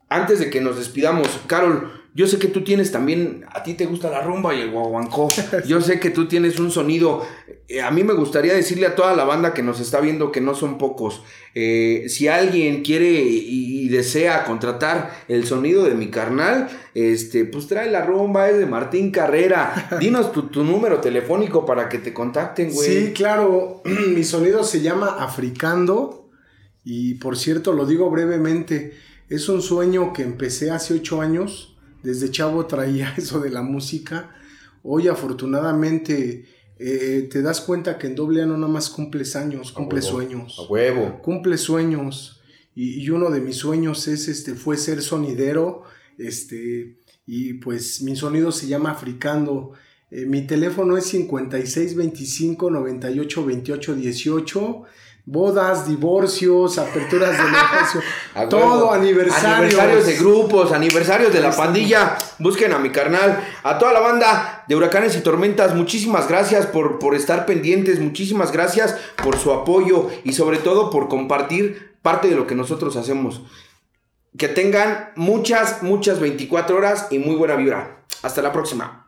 antes de que nos despidamos, Carol, yo sé que tú tienes también, a ti te gusta la rumba y el guaguancó. Yo sé que tú tienes un sonido. Eh, a mí me gustaría decirle a toda la banda que nos está viendo que no son pocos. Eh, si alguien quiere y, desea contratar el sonido de mi carnal, este, pues trae la rumba, es de Martín Carrera. *laughs* Dinos tu, tu número telefónico para que te contacten, güey. Sí, claro. *clears throat* mi sonido se llama Africando. Y por cierto, lo digo brevemente. Es un sueño que empecé hace ocho años desde chavo traía *laughs* eso de la música. Hoy afortunadamente eh, te das cuenta que en doble A no nada más cumples años, cumple sueños. A huevo. Cumple sueños. Y, uno de mis sueños es este, fue ser sonidero. Este, y pues mi sonido se llama Africando. Eh, mi teléfono es 5625 98 28 18 bodas, divorcios, aperturas de negocio, *laughs* todo aniversarios. Aniversarios de grupos, aniversarios de la pandilla. Busquen a mi carnal, a toda la banda de huracanes y tormentas. Muchísimas gracias por, por estar pendientes, muchísimas gracias por su apoyo y sobre todo por compartir parte de lo que nosotros hacemos. Que tengan muchas, muchas 24 horas y muy buena vibra. Hasta la próxima.